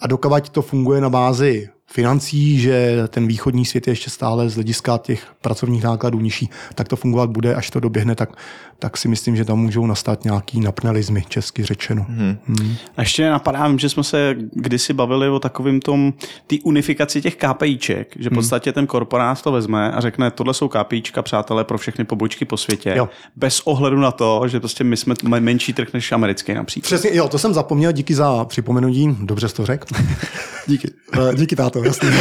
A dokavať to funguje na bázi financí, že ten východní svět je ještě stále z hlediska těch pracovních nákladů nižší, tak to fungovat bude, až to doběhne, tak, tak si myslím, že tam můžou nastat nějaký napnelizmy, česky řečeno. Hmm. Hmm. A ještě napadá, vím, že jsme se kdysi bavili o takovým tom, té unifikaci těch KPIček, že v podstatě ten korporát to vezme a řekne, tohle jsou KPIčka, přátelé, pro všechny pobočky po světě, jo. bez ohledu na to, že prostě my jsme menší trh než americký například. Přesně, jo, to jsem zapomněl, díky za připomenutí, dobře jsi to řekl. díky, uh, díky táto, jasný.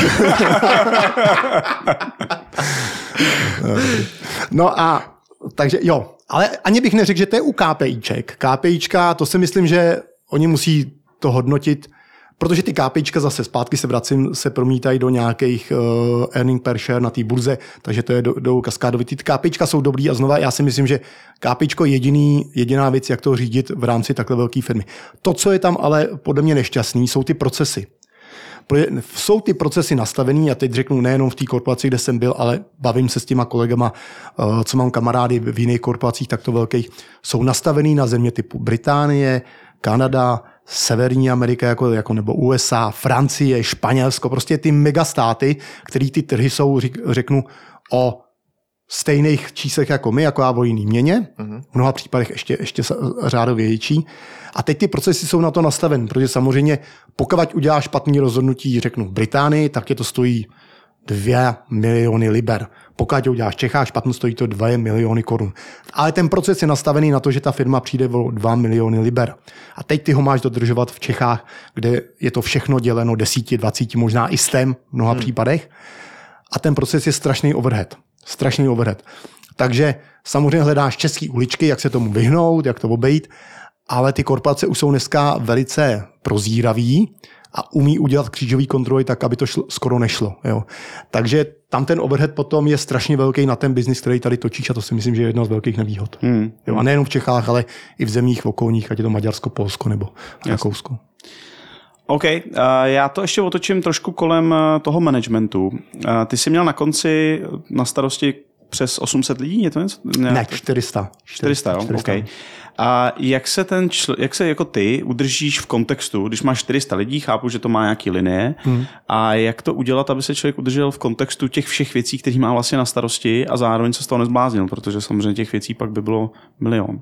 no a takže jo, ale ani bych neřekl, že to je u KPIček. KPIčka, to si myslím, že oni musí to hodnotit, protože ty KPIčka zase zpátky se vracím, se promítají do nějakých uh, earning per share na té burze, takže to je do, do kaskádovitý. Ty KPIčka jsou dobrý a znova já si myslím, že KPIčko je jediný, jediná věc, jak to řídit v rámci takhle velké firmy. To, co je tam ale podle mě nešťastný, jsou ty procesy jsou ty procesy nastavený, a teď řeknu nejenom v té korporaci, kde jsem byl, ale bavím se s těma kolegama, eh, co mám kamarády v jiných korporacích takto velkých, jsou nastavený na země typu Británie, Kanada, Severní Amerika jako, jako nebo USA, Francie, Španělsko, prostě ty megastáty, které ty trhy jsou, řeknu, o stejných číslech jako my, jako já o jiný měně, uh-huh. v mnoha případech ještě, ještě řádově větší. A teď ty procesy jsou na to nastaveny, protože samozřejmě pokud uděláš špatný rozhodnutí, řeknu v Británii, tak je to stojí 2 miliony liber. Pokud uděláš v Čechách špatně, stojí to 2 miliony korun. Ale ten proces je nastavený na to, že ta firma přijde o 2 miliony liber. A teď ty ho máš dodržovat v Čechách, kde je to všechno děleno 10, 20, možná i stem v mnoha hmm. případech. A ten proces je strašný overhead. Strašný overhead. Takže samozřejmě hledáš české uličky, jak se tomu vyhnout, jak to obejít, ale ty korporace už jsou dneska velice prozíraví a umí udělat křížový kontroly tak, aby to šlo, skoro nešlo. Jo. Takže tam ten overhead potom je strašně velký na ten biznis, který tady točíš a to si myslím, že je jedna z velkých nevýhod. Hmm. Jo, a nejenom v Čechách, ale i v zemích v okolních, ať je to Maďarsko, Polsko nebo Rakousko. OK, já to ještě otočím trošku kolem eh, toho managementu. Ty jsi měl na konci na starosti přes 800 lidí? Je to něco? Ne, ne 400. 400, 400 jo? 400. Okay. A jak se ten čl- jak se jako ty udržíš v kontextu, když máš 400 lidí, chápu, že to má nějaký linie, hmm. a jak to udělat, aby se člověk udržel v kontextu těch všech věcí, které má vlastně na starosti a zároveň se z toho nezbláznil, protože samozřejmě těch věcí pak by bylo milion.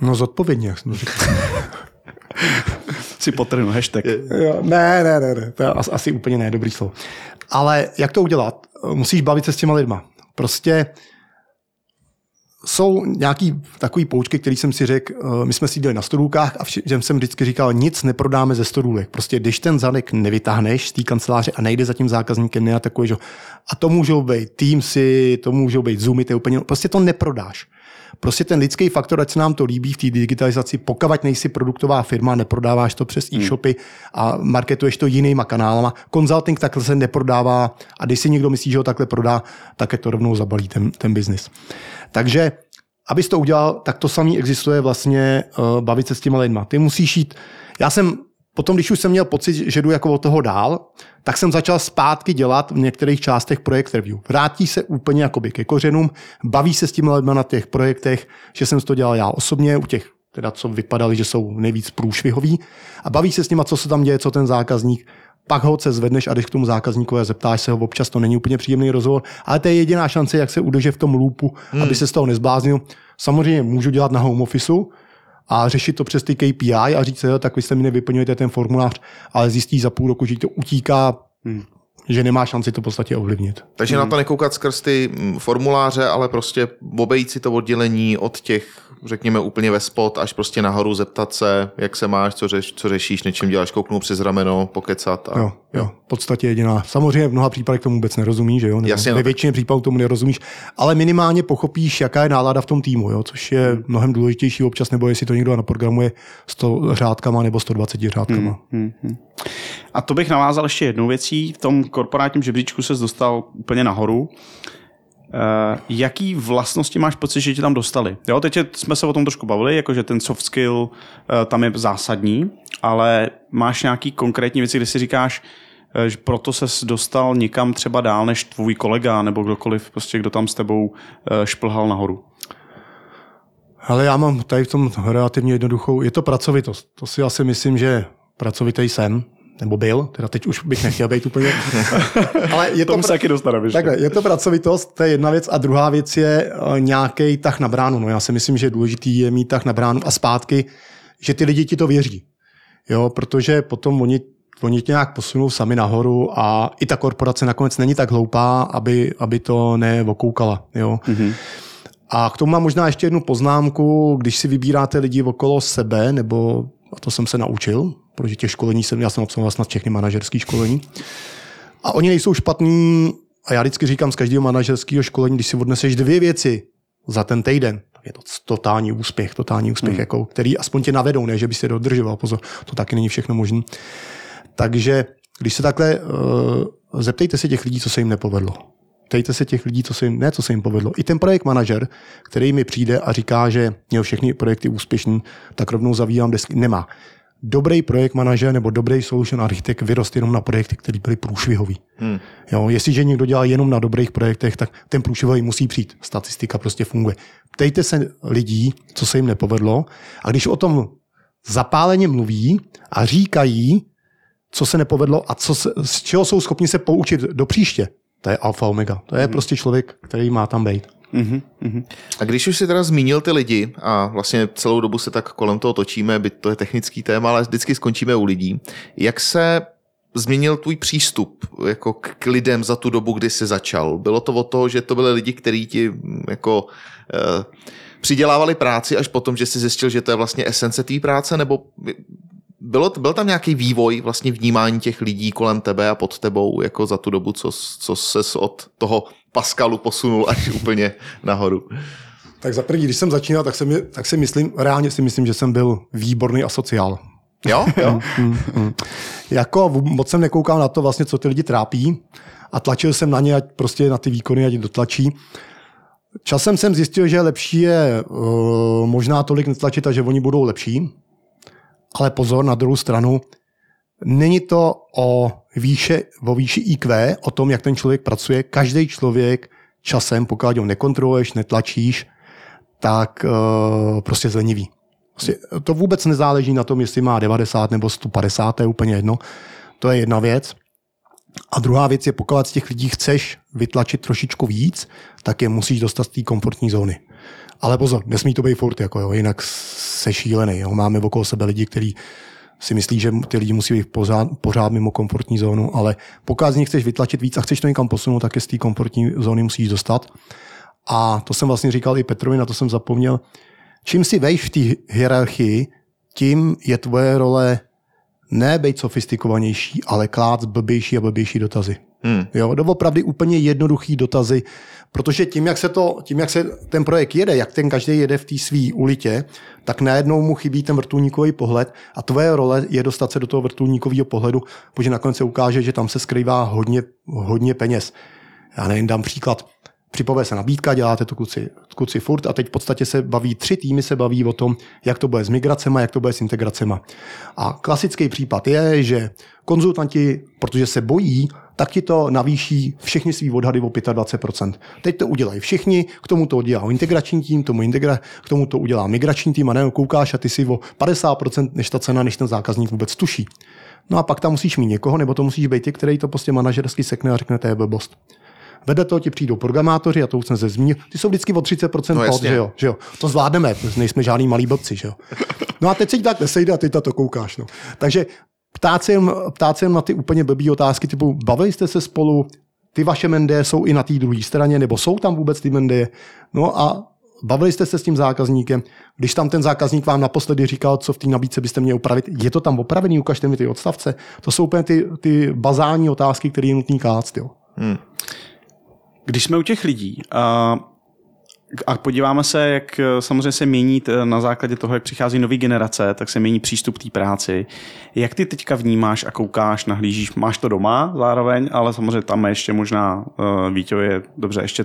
No zodpovědně, jak jsem. si potrhnu hashtag. Jo, ne, ne, ne, ne, to je asi úplně ne, dobrý slovo. Ale jak to udělat? Musíš bavit se s těma lidma. Prostě jsou nějaký takový poučky, který jsem si řekl, eh, my jsme si dělali na stodůlkách a všem jsem vždycky říkal, nic neprodáme ze stodůlek. Prostě když ten zadek nevytáhneš z té kanceláře a nejde za tím zákazníkem, neatakuješ ho. A to můžou být Teamsy, to můžou být Zoomy, to je úplně, prostě to neprodáš. Prostě ten lidský faktor, ať se nám to líbí v té digitalizaci, pokud nejsi produktová firma, neprodáváš to přes e-shopy a marketuješ to jinýma kanálama. Consulting takhle se neprodává a když si někdo myslí, že ho takhle prodá, tak je to rovnou zabalí ten, ten biznis. Takže abys to udělal, tak to samý existuje vlastně uh, bavit se s těma lidma. Ty musíš jít, já jsem Potom, když už jsem měl pocit, že jdu jako od toho dál, tak jsem začal zpátky dělat v některých částech projekt review. Vrátí se úplně jakoby ke kořenům, baví se s tím lidmi na těch projektech, že jsem to dělal já osobně, u těch, teda co vypadali, že jsou nejvíc průšvihoví, a baví se s nimi, co se tam děje, co ten zákazník, pak ho se zvedneš a když k tomu zákazníkovi a zeptáš se ho, občas to není úplně příjemný rozhovor, ale to je jediná šance, jak se udržet v tom loopu, hmm. aby se z toho nezbláznil. Samozřejmě můžu dělat na home officeu, a řešit to přes ty KPI a říct, jo, tak vy jste mi nevyplňujete ten formulář, ale zjistí za půl roku, že to utíká, hmm. že nemá šanci to v podstatě ovlivnit. Takže hmm. na to nekoukat skrz ty mm, formuláře, ale prostě obejít si to oddělení od těch řekněme úplně ve spot, až prostě nahoru zeptat se, jak se máš, co, řeš, co řešíš, nečím děláš, kouknout přes rameno, pokecat. A, jo, jo, v podstatě jediná. Samozřejmě v mnoha případech tomu vůbec nerozumíš, že jo? Nebo Jasně, ve většině případů tomu nerozumíš, ale minimálně pochopíš, jaká je nálada v tom týmu, jo? což je mnohem důležitější občas, nebo jestli to někdo naprogramuje 100 řádkama nebo 120 řádkama. Hmm, hmm, hmm. A to bych navázal ještě jednou věcí. V tom korporátním žebříčku se dostal úplně nahoru. Uh, jaký vlastnosti máš pocit, že tě tam dostali? Jo, teď jsme se o tom trošku bavili, jakože ten soft skill uh, tam je zásadní, ale máš nějaký konkrétní věci, kde si říkáš, uh, že proto ses dostal někam třeba dál než tvůj kolega nebo kdokoliv, prostě kdo tam s tebou šplhal nahoru? Ale já mám tady v tom relativně jednoduchou, je to pracovitost. To si asi myslím, že pracovitý jsem. Nebo byl, teda teď už bych nechtěl být úplně. Ale je to, se taky dostaneme. Takhle, je to pracovitost, to je jedna věc. A druhá věc je nějaký tah na bránu. No já si myslím, že důležitý je mít tah na bránu a zpátky, že ty lidi ti to věří. Jo, protože potom oni, oni tě nějak posunou sami nahoru a i ta korporace nakonec není tak hloupá, aby, aby to nevokoukala. Jo. Mm-hmm. A k tomu mám možná ještě jednu poznámku, když si vybíráte lidi okolo sebe, nebo a to jsem se naučil, protože těch školení jsem, já jsem absolvoval snad všechny manažerské školení. A oni nejsou špatní, a já vždycky říkám z každého manažerského školení, když si odneseš dvě věci za ten týden, tak je to totální úspěch, totální úspěch, hmm. jako, který aspoň tě navedou, ne, že by se dodržoval, pozor, to taky není všechno možné. Takže když se takhle, uh, zeptejte se těch lidí, co se jim nepovedlo. Ptejte se těch lidí, co se jim, ne, co se jim povedlo. I ten projekt manažer, který mi přijde a říká, že měl všechny projekty úspěšný, tak rovnou zavívám desky. Nemá dobrý projekt manažer nebo dobrý solution architekt vyrost jenom na projekty, které byly průšvihový. Hmm. Jo, jestliže někdo dělá jenom na dobrých projektech, tak ten průšvihový musí přijít. Statistika prostě funguje. Ptejte se lidí, co se jim nepovedlo a když o tom zapáleně mluví a říkají, co se nepovedlo a co se, z čeho jsou schopni se poučit do příště, to je alfa omega. To je hmm. prostě člověk, který má tam být. Mm-hmm, mm-hmm. A když už si teda zmínil ty lidi a vlastně celou dobu se tak kolem toho točíme, byť to je technický téma, ale vždycky skončíme u lidí. Jak se změnil tvůj přístup jako k lidem za tu dobu, kdy jsi začal? Bylo to o toho, že to byly lidi, kteří ti jako eh, přidělávali práci až potom, že jsi zjistil, že to je vlastně esence té práce, nebo bylo, byl tam nějaký vývoj vlastně vnímání těch lidí kolem tebe a pod tebou jako za tu dobu, co, co ses od toho Pascalu posunul až úplně nahoru? Tak za první, když jsem začínal, tak, jsem, tak si myslím, reálně si myslím, že jsem byl výborný asociál. Jo, jo. mm, mm. Jako moc jsem nekoukal na to vlastně, co ty lidi trápí a tlačil jsem na ně, ať prostě na ty výkony, ať dotlačí. Časem jsem zjistil, že lepší je uh, možná tolik netlačit a že oni budou lepší, ale pozor, na druhou stranu, není to o výše, o výši IQ, o tom, jak ten člověk pracuje. Každý člověk časem, pokud ho nekontroluješ, netlačíš, tak uh, prostě zlenivý. Prostě to vůbec nezáleží na tom, jestli má 90 nebo 150, to je úplně jedno. To je jedna věc. A druhá věc je, pokud z těch lidí chceš vytlačit trošičku víc, tak je musíš dostat z té komfortní zóny. Ale pozor, nesmí to být furt, jako jo, jinak se šílený. Jo. Máme okolo sebe lidi, kteří si myslí, že ty lidi musí být pořád, pořád mimo komfortní zónu, ale pokud z nich chceš vytlačit víc a chceš to někam posunout, tak je z té komfortní zóny musíš dostat. A to jsem vlastně říkal i Petrovi, na to jsem zapomněl. Čím si vejš v té hierarchii, tím je tvoje role ne být sofistikovanější, ale klát blbější a blbější dotazy. Hmm. Jo, doopravdy úplně jednoduchý dotazy, protože tím jak, se to, tím, jak se ten projekt jede, jak ten každý jede v té své ulitě, tak najednou mu chybí ten vrtulníkový pohled a tvoje role je dostat se do toho vrtulníkového pohledu, protože nakonec se ukáže, že tam se skrývá hodně, hodně peněz. Já nevím, dám příklad připové se nabídka, děláte to kluci, kluci furt a teď v podstatě se baví, tři týmy se baví o tom, jak to bude s migracema, jak to bude s integracema. A klasický případ je, že konzultanti, protože se bojí, tak ti to navýší všechny svý odhady o 25%. Teď to udělají všichni, k tomu to udělá integrační tým, tomu integra, k tomu to udělá migrační tým a ne koukáš a ty si o 50% než ta cena, než ten zákazník vůbec tuší. No a pak tam musíš mít někoho, nebo to musíš být ty, který to prostě manažersky sekne a řekne, to je blbost. Vedle toho ti přijdou programátoři, a to už jsem se zmínil, ty jsou vždycky o 30% no, pod, že jo, že jo. To zvládneme, nejsme žádný malý blbci, že jo. No a teď se tak nesejde a ty to koukáš. No. Takže ptát se, jen, ptát se jen na ty úplně blbý otázky, typu bavili jste se spolu, ty vaše mende jsou i na té druhé straně, nebo jsou tam vůbec ty mende? No a bavili jste se s tím zákazníkem, když tam ten zákazník vám naposledy říkal, co v té nabídce byste měli upravit, je to tam opravený, ukažte mi ty odstavce. To jsou úplně ty, ty bazální otázky, které je nutný klást. Jo. Hmm. Když jsme u těch lidí, uh, a podíváme se, jak eh, samozřejmě se mění na základě toho, jak přichází nový generace, tak se mění přístup k té práci. Jak ty teďka vnímáš a koukáš, nahlížíš, máš to doma zároveň, ale samozřejmě tam ještě možná uh, Víťo je, dobře, ještě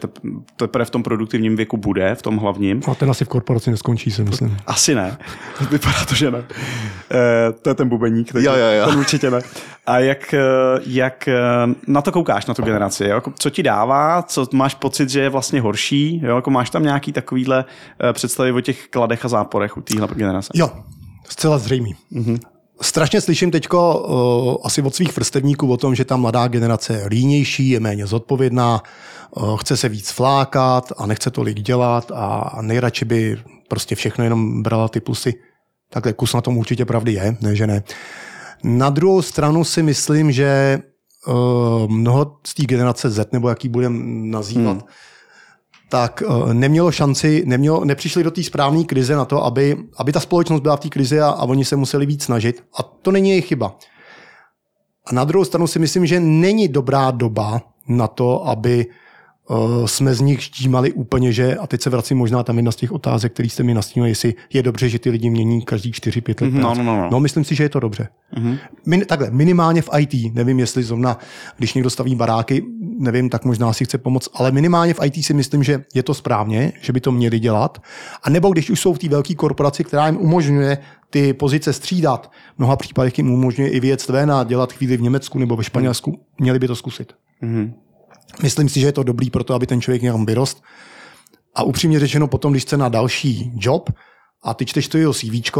teprve v tom produktivním věku bude, v tom hlavním. A ten asi v korporaci neskončí, si myslím. Asi ne. Vypadá to, že ne. Uh, to je ten bubeník, jo, jo, jo. ten určitě ne. A jak, jak na to koukáš, na tu generaci? Jo? Jako, co ti dává, co máš pocit, že je vlastně horší? Jo? Jako máš tam nějaký takovýhle představy o těch kladech a záporech u téhle generace? Jo, zcela zřejmý. Mm-hmm. strašně slyším teďko uh, asi od svých vrstevníků o tom, že ta mladá generace je línější, je méně zodpovědná, uh, chce se víc flákat a nechce tolik dělat a nejradši by prostě všechno jenom brala ty plusy. Takhle kus na tom určitě pravdy je, ne že ne. Na druhou stranu si myslím, že uh, mnoho z té generace Z, nebo jaký budeme nazývat, hmm tak uh, nemělo šanci, nemělo, nepřišli do té správné krize na to, aby, aby ta společnost byla v té krizi a, a oni se museli víc snažit. A to není jejich chyba. A na druhou stranu si myslím, že není dobrá doba na to, aby uh, jsme z nich štímali úplně, že, a teď se vracím možná tam jedna z těch otázek, které jste mi nastínili, jestli je dobře, že ty lidi mění každý 4-5 let. No, no, no, no. no, myslím si, že je to dobře. Mm-hmm. Min, takhle, minimálně v IT, nevím, jestli zrovna, když někdo staví baráky, nevím, tak možná si chce pomoct, ale minimálně v IT si myslím, že je to správně, že by to měli dělat. A nebo když už jsou v té velké korporaci, která jim umožňuje ty pozice střídat, v mnoha případech jim umožňuje i věc ven a dělat chvíli v Německu nebo ve Španělsku, měli by to zkusit. Mm-hmm. Myslím si, že je to dobrý pro to, aby ten člověk někam vyrost. A upřímně řečeno potom, když chce na další job a ty čteš to jeho CV,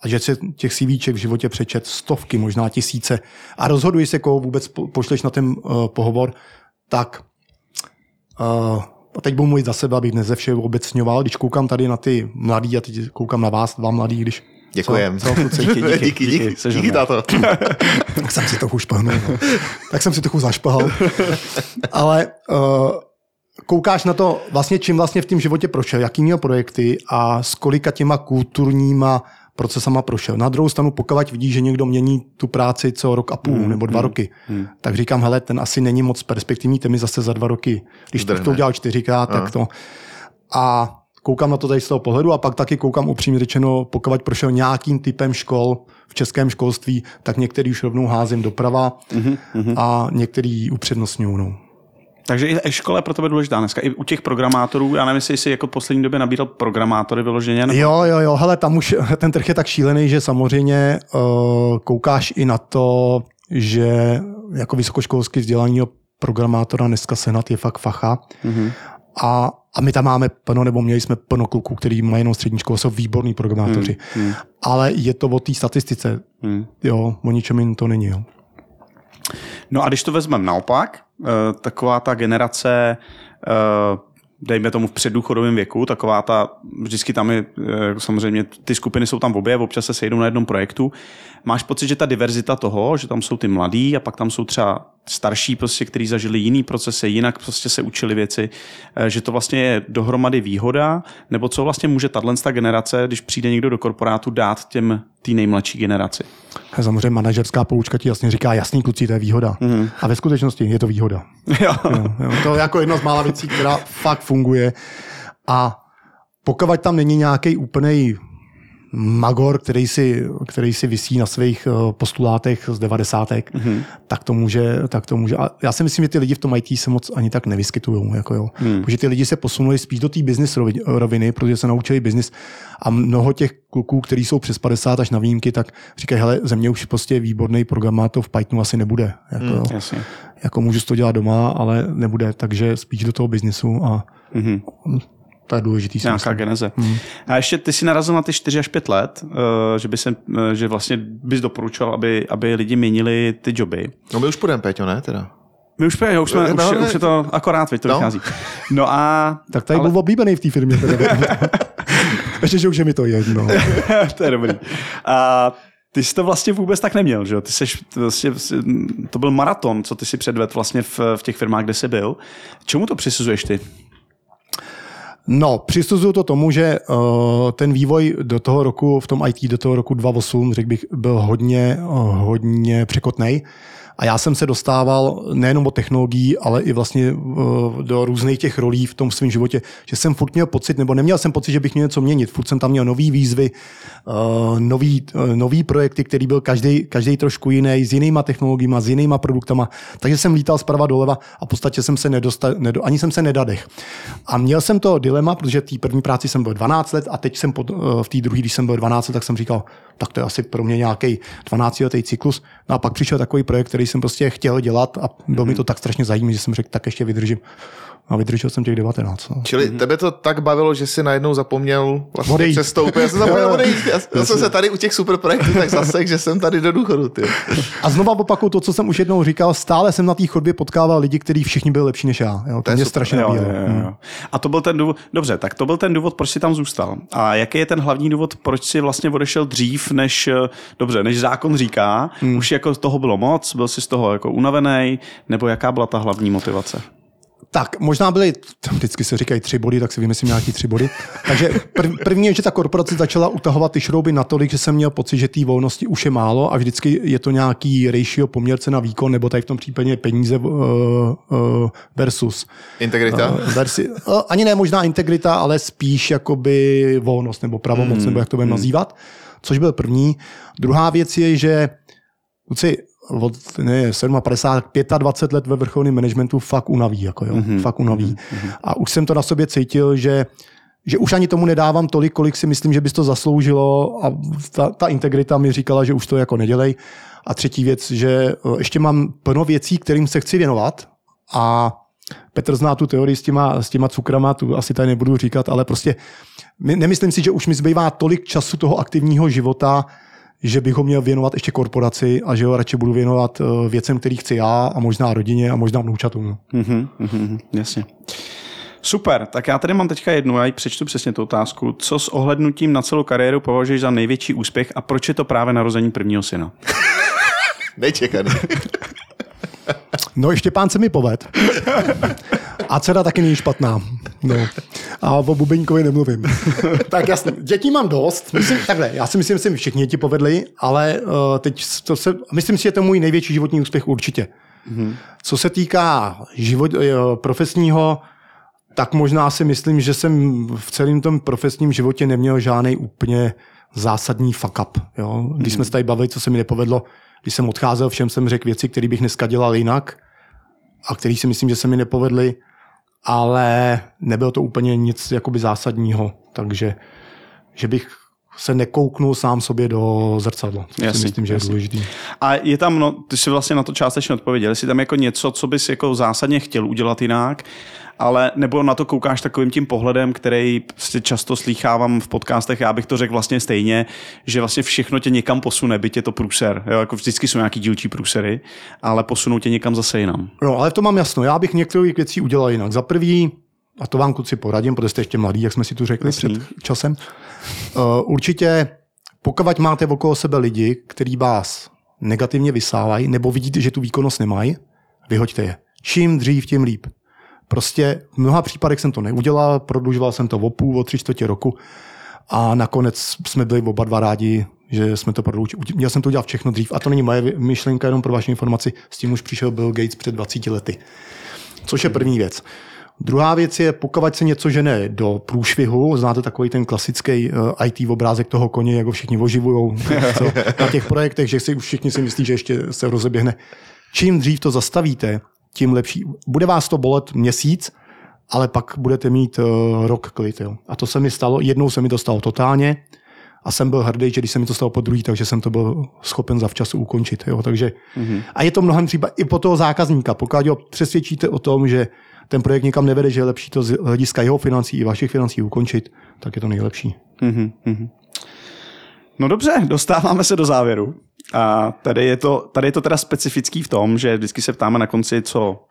a že se těch CVček v životě přečet stovky, možná tisíce a rozhoduj se, koho vůbec pošleš na ten uh, pohovor, tak uh, a teď budu mluvit za sebe, abych neze všeho obecňoval, když koukám tady na ty mladý a teď koukám na vás, dva mladý, když Děkujem. Co, co, díky, díky, díky, díky, díky, díky táto. tak jsem si trochu špahnul. No. Tak jsem si trochu zašpahal. Ale uh, koukáš na to, vlastně čím vlastně v tom životě prošel, jaký měl projekty a s kolika těma kulturníma procesama prošel. Na druhou stranu, pokud vidí, že někdo mění tu práci co rok a půl hmm, nebo dva hmm, roky, hmm. tak říkám, hele, ten asi není moc perspektivní, ten mi zase za dva roky, když to, to udělal čtyřikrát, tak to. A koukám na to tady z toho pohledu a pak taky koukám upřímně řečeno, pokud prošel nějakým typem škol v českém školství, tak některý už rovnou házím doprava mm-hmm. a některý upřednostňují. No. Takže i škola je pro tebe důležitá dneska. I u těch programátorů, já nevím, jestli jsi jako poslední době nabíral programátory vyloženě. Nebo... Jo, jo, jo, hele, tam už ten trh je tak šílený, že samozřejmě uh, koukáš i na to, že jako vysokoškolský vzdělání programátora dneska sehnat je fakt facha. Mm-hmm. A, a my tam máme plno, nebo měli jsme plno kluků, který mají jenom střední školu, jsou výborní programátoři. Hmm, hmm. Ale je to o té statistice. Hmm. Jo, o ničem jiném to není. Jo. No a když to vezmeme naopak, eh, taková ta generace eh, dejme tomu v předdůchodovém věku, taková ta, vždycky tam je, eh, samozřejmě ty skupiny jsou tam v obě, občas se sejdou na jednom projektu. Máš pocit, že ta diverzita toho, že tam jsou ty mladí a pak tam jsou třeba starší, prostě, kteří zažili jiný procesy, jinak prostě se učili věci, eh, že to vlastně je dohromady výhoda, nebo co vlastně může tato generace, když přijde někdo do korporátu, dát těm té nejmladší generaci? Samozřejmě manažerská poučka ti jasně říká, jasný kluci, to je výhoda. Mm. A ve skutečnosti je to výhoda. jo. Jo, jo. To je jako jedna z mála věcí, která fakt funguje. A pokud tam není nějaký úplný magor, který si, který si vysí na svých eh, postulátech z devadesátek, mm-hmm. tak to může, tak to může. A já si myslím, že ty lidi v tom IT se moc ani tak nevyskytují. Jako jo. Mm. Protože ty lidi se posunuli spíš do té business roviny, protože se naučili business a mnoho těch kluků, kteří jsou přes 50 až na výjimky, tak říkají, hele, ze mě už prostě výborný programátor v Pythonu asi nebude. Jako, mm, jasně. jako můžu to dělat doma, ale nebude, takže spíš do toho biznisu a mm-hmm to je důležitý. Nějaká myslím. geneze. Hmm. A ještě ty si narazil na ty 4 až 5 let, eh, že, by se, eh, že vlastně bys doporučoval, aby, aby lidi měnili ty joby. No my už půjdeme, Péťo, ne? Teda. My už, už, jsme, no, už, ne, už je to akorát, teď to no. vychází. No a... Tak tady ale... byl oblíbený v té firmě. Ještě, že už je mi to jedno. to je dobrý. A ty jsi to vlastně vůbec tak neměl, že? Ty seš, vlastně, to byl maraton, co ty si předvedl vlastně v, v těch firmách, kde jsi byl. Čemu to přisuzuješ ty? No, přisuzuju to tomu, že uh, ten vývoj do toho roku, v tom IT do toho roku 2008, řekl bych, byl hodně, uh, hodně překotnej. A já jsem se dostával nejenom o technologií, ale i vlastně uh, do různých těch rolí v tom svém životě, že jsem furt měl pocit, nebo neměl jsem pocit, že bych měl něco měnit. Furt jsem tam měl nový výzvy, uh, nový, uh, nový projekty, který byl každý, každý trošku jiný, s jinýma technologiemi, s jinýma produktama. Takže jsem lítal zprava doleva a v podstatě jsem se nedostal, nedo, ani jsem se nedadech. A měl jsem to dilema, protože té první práci jsem byl 12 let a teď jsem pod, v té druhé, když jsem byl 12 let, tak jsem říkal, tak to je asi pro mě nějaký 12-letý cyklus. No a pak přišel takový projekt, který jsem prostě chtěl dělat a bylo mm-hmm. mi mhm. to tak strašně zajímavé, že jsem řekl, tak ještě vydržím a vydržel jsem těch 19. No. Čili mm-hmm. tebe to tak bavilo, že jsi najednou zapomněl vlastně Odejít. přestoupit. Já jsem zapomněl odejít. Já, já jsem se tady u těch super projektů tak zase, že jsem tady do důchodu. Ty. A znova opakuju to, co jsem už jednou říkal, stále jsem na té chodbě potkával lidi, kteří všichni byli lepší než já. Jo, to, je mě super. strašně Jo, nabíjelo. jo, jo, jo. A to byl ten důvod, dobře, tak to byl ten důvod, proč jsi tam zůstal. A jaký je ten hlavní důvod, proč jsi vlastně odešel dřív, než, eh, dobře, než zákon říká, hmm. už jako toho bylo moc, byl jsi z toho jako unavený, nebo jaká byla ta hlavní motivace? Tak, možná byly, vždycky se říkají tři body, tak si vymyslím nějaký tři body. Takže prv, první je, že ta korporace začala utahovat ty šrouby natolik, že jsem měl pocit, že té volnosti už je málo a vždycky je to nějaký ratio poměrce na výkon, nebo tady v tom případě peníze uh, uh, versus. Integrita? Uh, versi, uh, ani ne možná integrita, ale spíš jakoby volnost nebo pravomoc, mm, nebo jak to budeme mm. nazývat, což byl první. Druhá věc je, že kluci, od ne, 57, 25 let ve vrcholném managementu fakt unaví. Jako jo, mm-hmm. Fakt unaví. Mm-hmm. A už jsem to na sobě cítil, že že už ani tomu nedávám tolik, kolik si myslím, že bys to zasloužilo a ta, ta integrita mi říkala, že už to jako nedělej. A třetí věc, že eh, ještě mám plno věcí, kterým se chci věnovat a Petr zná tu teorii s těma, s těma cukrama, tu asi tady nebudu říkat, ale prostě my- nemyslím si, že už mi zbývá tolik času toho aktivního života, že bych ho měl věnovat ještě korporaci a že ho radši budu věnovat eh, věcem, který chci já a možná rodině a možná vnoučatům. Mhm, mhm, jasně. Super, tak já tady mám teďka jednu, já ji přečtu přesně tu otázku. Co s ohlednutím na celou kariéru považuješ za největší úspěch a proč je to právě narození prvního syna? Nečekaný. No, Štěpán se mi poved. A dcera taky není špatná. No. A o Bubeňkovi nemluvím. tak jasně, dětí mám dost. Myslím, takhle, já si myslím, že mi všichni děti povedli, ale uh, teď to se, myslím si, že to je můj největší životní úspěch určitě. Mm-hmm. Co se týká život, uh, profesního, tak možná si myslím, že jsem v celém tom profesním životě neměl žádný úplně zásadní fuck up. Jo? Když jsme se tady bavili, co se mi nepovedlo, když jsem odcházel, všem jsem řekl věci, které bych dneska dělal jinak a které si myslím, že se mi nepovedly, ale nebylo to úplně nic jakoby zásadního, takže že bych se nekouknul sám sobě do zrcadla, co Jasný, si myslím, že je jasný. důležitý. A je tam, no, ty jsi vlastně na to částečně odpověděl, jestli tam jako něco, co bys jako zásadně chtěl udělat jinak, ale nebo na to koukáš takovým tím pohledem, který prostě často slýchávám v podcastech, já bych to řekl vlastně stejně, že vlastně všechno tě někam posune, byť je to průser. Jo, jako vždycky jsou nějaký dílčí průsery, ale posunou tě někam zase jinam. No, ale v tom mám jasno. Já bych některých věcí udělal jinak. Za prvý, a to vám kluci poradím, protože jste ještě mladí, jak jsme si tu řekli Jasný. před časem. Uh, určitě, pokud máte okolo sebe lidi, kteří vás negativně vysávají, nebo vidíte, že tu výkonnost nemají, vyhoďte je. Čím dřív, tím líp. Prostě v mnoha případech jsem to neudělal, prodlužoval jsem to o půl, o tři čtvrtě roku a nakonec jsme byli oba dva rádi, že jsme to prodloužili. Měl jsem to udělat všechno dřív a to není moje myšlenka, jenom pro vaši informaci. S tím už přišel Bill Gates před 20 lety. Což je první věc. Druhá věc je, pokud se něco žene do průšvihu, znáte takový ten klasický uh, IT obrázek toho koně, jak ho všichni oživují na těch projektech, že si už všichni si myslí, že ještě se rozeběhne. Čím dřív to zastavíte, tím lepší. Bude vás to bolet měsíc, ale pak budete mít uh, rok klid. Jo. A to se mi stalo, jednou se mi to stalo totálně a jsem byl hrdý, že když se mi to stalo po druhý, takže jsem to byl schopen zavčasu ukončit. Jo. Takže, mm-hmm. A je to mnohem případ i po toho zákazníka. Pokud ho přesvědčíte o tom, že ten projekt nikam nevede, že je lepší to z hlediska jeho financí i vašich financí ukončit, tak je to nejlepší. Mm-hmm. No dobře, dostáváme se do závěru. A tady je, to, tady je to teda specifický v tom, že vždycky se ptáme na konci, co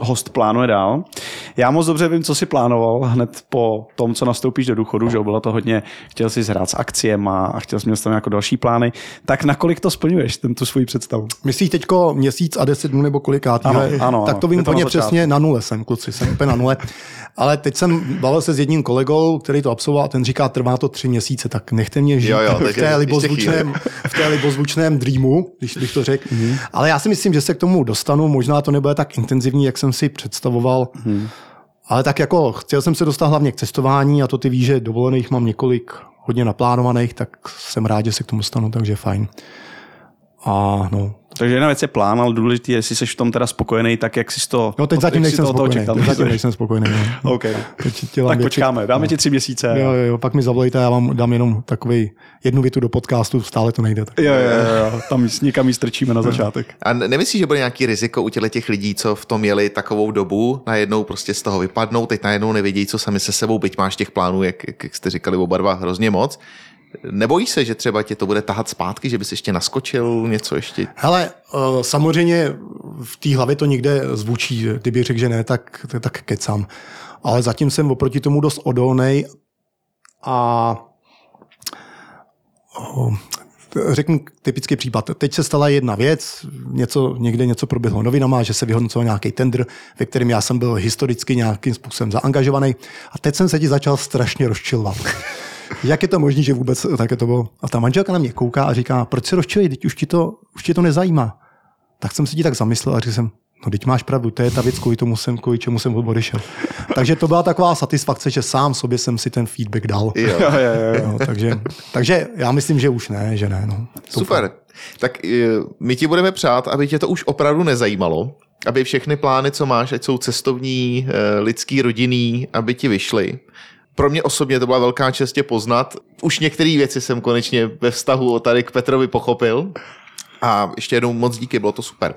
host plánuje dál. Já moc dobře vím, co si plánoval hned po tom, co nastoupíš do důchodu, že bylo to hodně, chtěl jsi hrát s akciema a chtěl jsi mít tam jako další plány. Tak nakolik to splňuješ, ten tu svoji představu? Myslíš teďko měsíc a deset dnů nebo kolikátý? Ano, ale- ano, tak ano. to vím úplně přesně na nule jsem, kluci, jsem úplně na nule. Ale teď jsem bavil se s jedním kolegou, který to absolvoval a ten říká, trvá to tři měsíce, tak nechte mě žít Jo, jo, v, té libozvučném, v té libozvučném dreamu, když bych to řekl. Mhm. Ale já si myslím, že se k tomu dostanu, možná to nebude tak intenzivní, jak jsem si představoval. Mhm. Ale tak jako chtěl jsem se dostat hlavně k cestování a to ty víš, že dovolených mám několik hodně naplánovaných, tak jsem rád, že se k tomu dostanu, takže fajn. A no, Takže jedna věc je plán, ale důležité je, jestli jsi v tom teda spokojený, tak jak jsi to... No teď zatím nejsem spokojený. čekal. Teď zatím nejsem spokojený. No. OK. Teď Tak věci- počkáme, dáme ti tři měsíce. Jo, jo, jo, pak mi zavolejte, já vám dám jenom takový jednu větu do podcastu, stále to nejde. Tak. Jo, jo, jo. Tam s- někam ji strčíme na začátek. A ne- nemyslíš, že bude nějaký riziko u těchto těch lidí, co v tom jeli takovou dobu, najednou prostě z toho vypadnou, teď najednou nevědí, co sami se sebou, byť máš těch plánů, jak, jak jak jste říkali oba dva, hrozně moc. Nebojíš se, že třeba tě to bude tahat zpátky, že bys ještě naskočil něco ještě? Hele, eh, samozřejmě v té hlavě to někde zvučí, kdyby řekl, že ne, tak, tak kecám. Ale zatím jsem oproti tomu dost odolný a oh, řeknu typický případ. Teď se stala jedna věc, něco, někde něco proběhlo novinama, že se vyhodnocoval nějaký tender, ve kterém já jsem byl historicky nějakým způsobem zaangažovaný a teď jsem se ti začal strašně rozčilovat. Jak je to možné, že vůbec také to bylo? A ta manželka na mě kouká a říká, proč se rozčilej, teď už ti to, už ti to nezajímá. Tak jsem se ti tak zamyslel a řekl jsem, no teď máš pravdu, to je ta věc, kvůli tomu jsem, kvůli čemu jsem odešel. Takže to byla taková satisfakce, že sám sobě jsem si ten feedback dal. Jo. Jo, jo, jo. No, takže, takže já myslím, že už ne, že ne. No. Super. Tak eh, my ti budeme přát, aby tě to už opravdu nezajímalo, aby všechny plány, co máš, ať jsou cestovní, eh, lidský, rodinný, aby ti vyšly. Pro mě osobně to byla velká čest tě poznat. Už některé věci jsem konečně ve vztahu tady k Petrovi pochopil. A ještě jednou moc díky, bylo to super.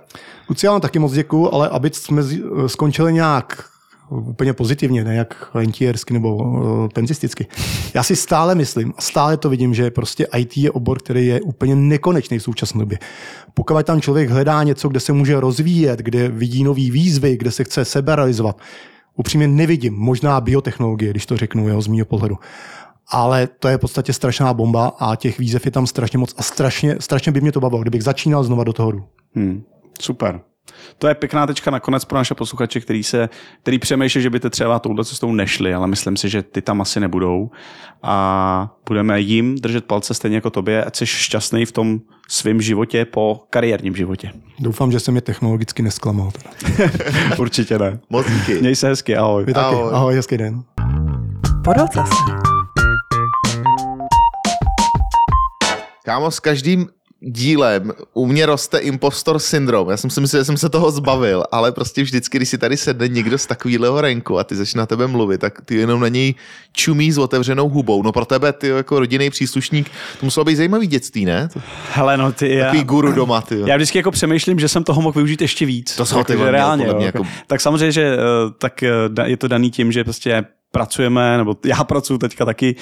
Vám taky moc děkuju, ale aby jsme skončili nějak úplně pozitivně, ne jak rentiersky nebo uh, penzisticky. Já si stále myslím, a stále to vidím, že prostě IT je obor, který je úplně nekonečný v současné době. Pokud tam člověk hledá něco, kde se může rozvíjet, kde vidí nový výzvy, kde se chce seberealizovat, upřímně nevidím, možná biotechnologie, když to řeknu jo, z mého pohledu. Ale to je v podstatě strašná bomba a těch výzev je tam strašně moc a strašně, strašně by mě to bavilo, kdybych začínal znova do toho. Hmm, super. To je pěkná tečka nakonec pro naše posluchače, který, se, který přemýšlí, že by ty třeba touhle cestou nešli, ale myslím si, že ty tam asi nebudou. A budeme jim držet palce stejně jako tobě, ať jsi šťastný v tom svém životě po kariérním životě. Doufám, že jsem je technologicky nesklamal. Určitě ne. Moc díky. Měj se hezky, ahoj. Vy taky. Ahoj. Ahoj, hezký den. Podotaz. Kámo, s každým dílem u mě roste impostor syndrom. Já jsem si myslel, že jsem se toho zbavil, ale prostě vždycky, když si tady sedne někdo z takového renku a ty začne na tebe mluvit, tak ty jenom na něj čumí s otevřenou hubou. No pro tebe, ty jako rodinný příslušník, to muselo být zajímavý dětství, ne? Hele, no ty, já, takový guru doma, ty. jo. já vždycky jako přemýšlím, že jsem toho mohl využít ještě víc. To jsem Jako, ty reálně, jo, jako, Tak samozřejmě, že eh, tak eh, je to daný tím, že prostě pracujeme, nebo já pracuji teďka taky,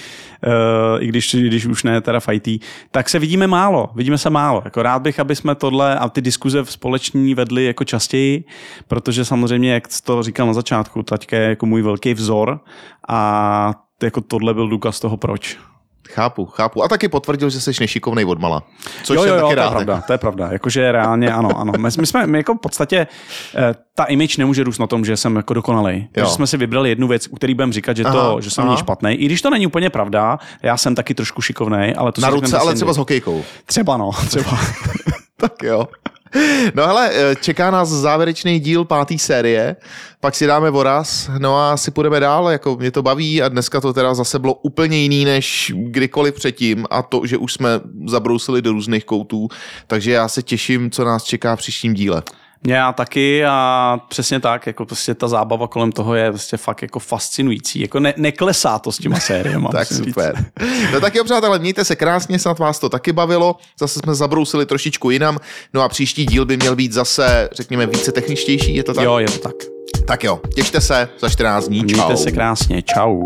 uh, i když, když už ne teda v IT, tak se vidíme málo, vidíme se málo. Jako rád bych, aby jsme tohle a ty diskuze v společní vedli jako častěji, protože samozřejmě, jak to říkal na začátku, taťka je jako můj velký vzor a jako tohle byl důkaz toho, proč. Chápu, chápu. A taky potvrdil, že jsi nešikovnej odmala. Což jo, jo, jo, taky to je pravda, to je pravda. Jakože reálně ano, ano. My, my jsme my jako v podstatě, eh, ta image nemůže růst na tom, že jsem jako dokonalý. Takže jsme si vybrali jednu věc, u který budem říkat, že, to, Aha, že jsem špatný. I když to není úplně pravda, já jsem taky trošku šikovnej, ale to Na ruce, ale třeba s hokejkou. Třeba no, třeba. Tak jo. No hele, čeká nás závěrečný díl páté série, pak si dáme voraz, no a si půjdeme dál, jako mě to baví a dneska to teda zase bylo úplně jiný než kdykoliv předtím a to, že už jsme zabrousili do různých koutů, takže já se těším, co nás čeká v příštím díle. Já taky a přesně tak, jako prostě ta zábava kolem toho je prostě fakt jako fascinující. Jako ne, neklesá to s těma sériema. Tak musím říct. super. No tak jo, přátelé, mějte se krásně, snad vás to taky bavilo. Zase jsme zabrousili trošičku jinam. No a příští díl by měl být zase, řekněme, více techničtější, je to tak? Jo, je to tak. Tak jo, těšte se za 14 dní. Čau. Mějte se krásně. Čau.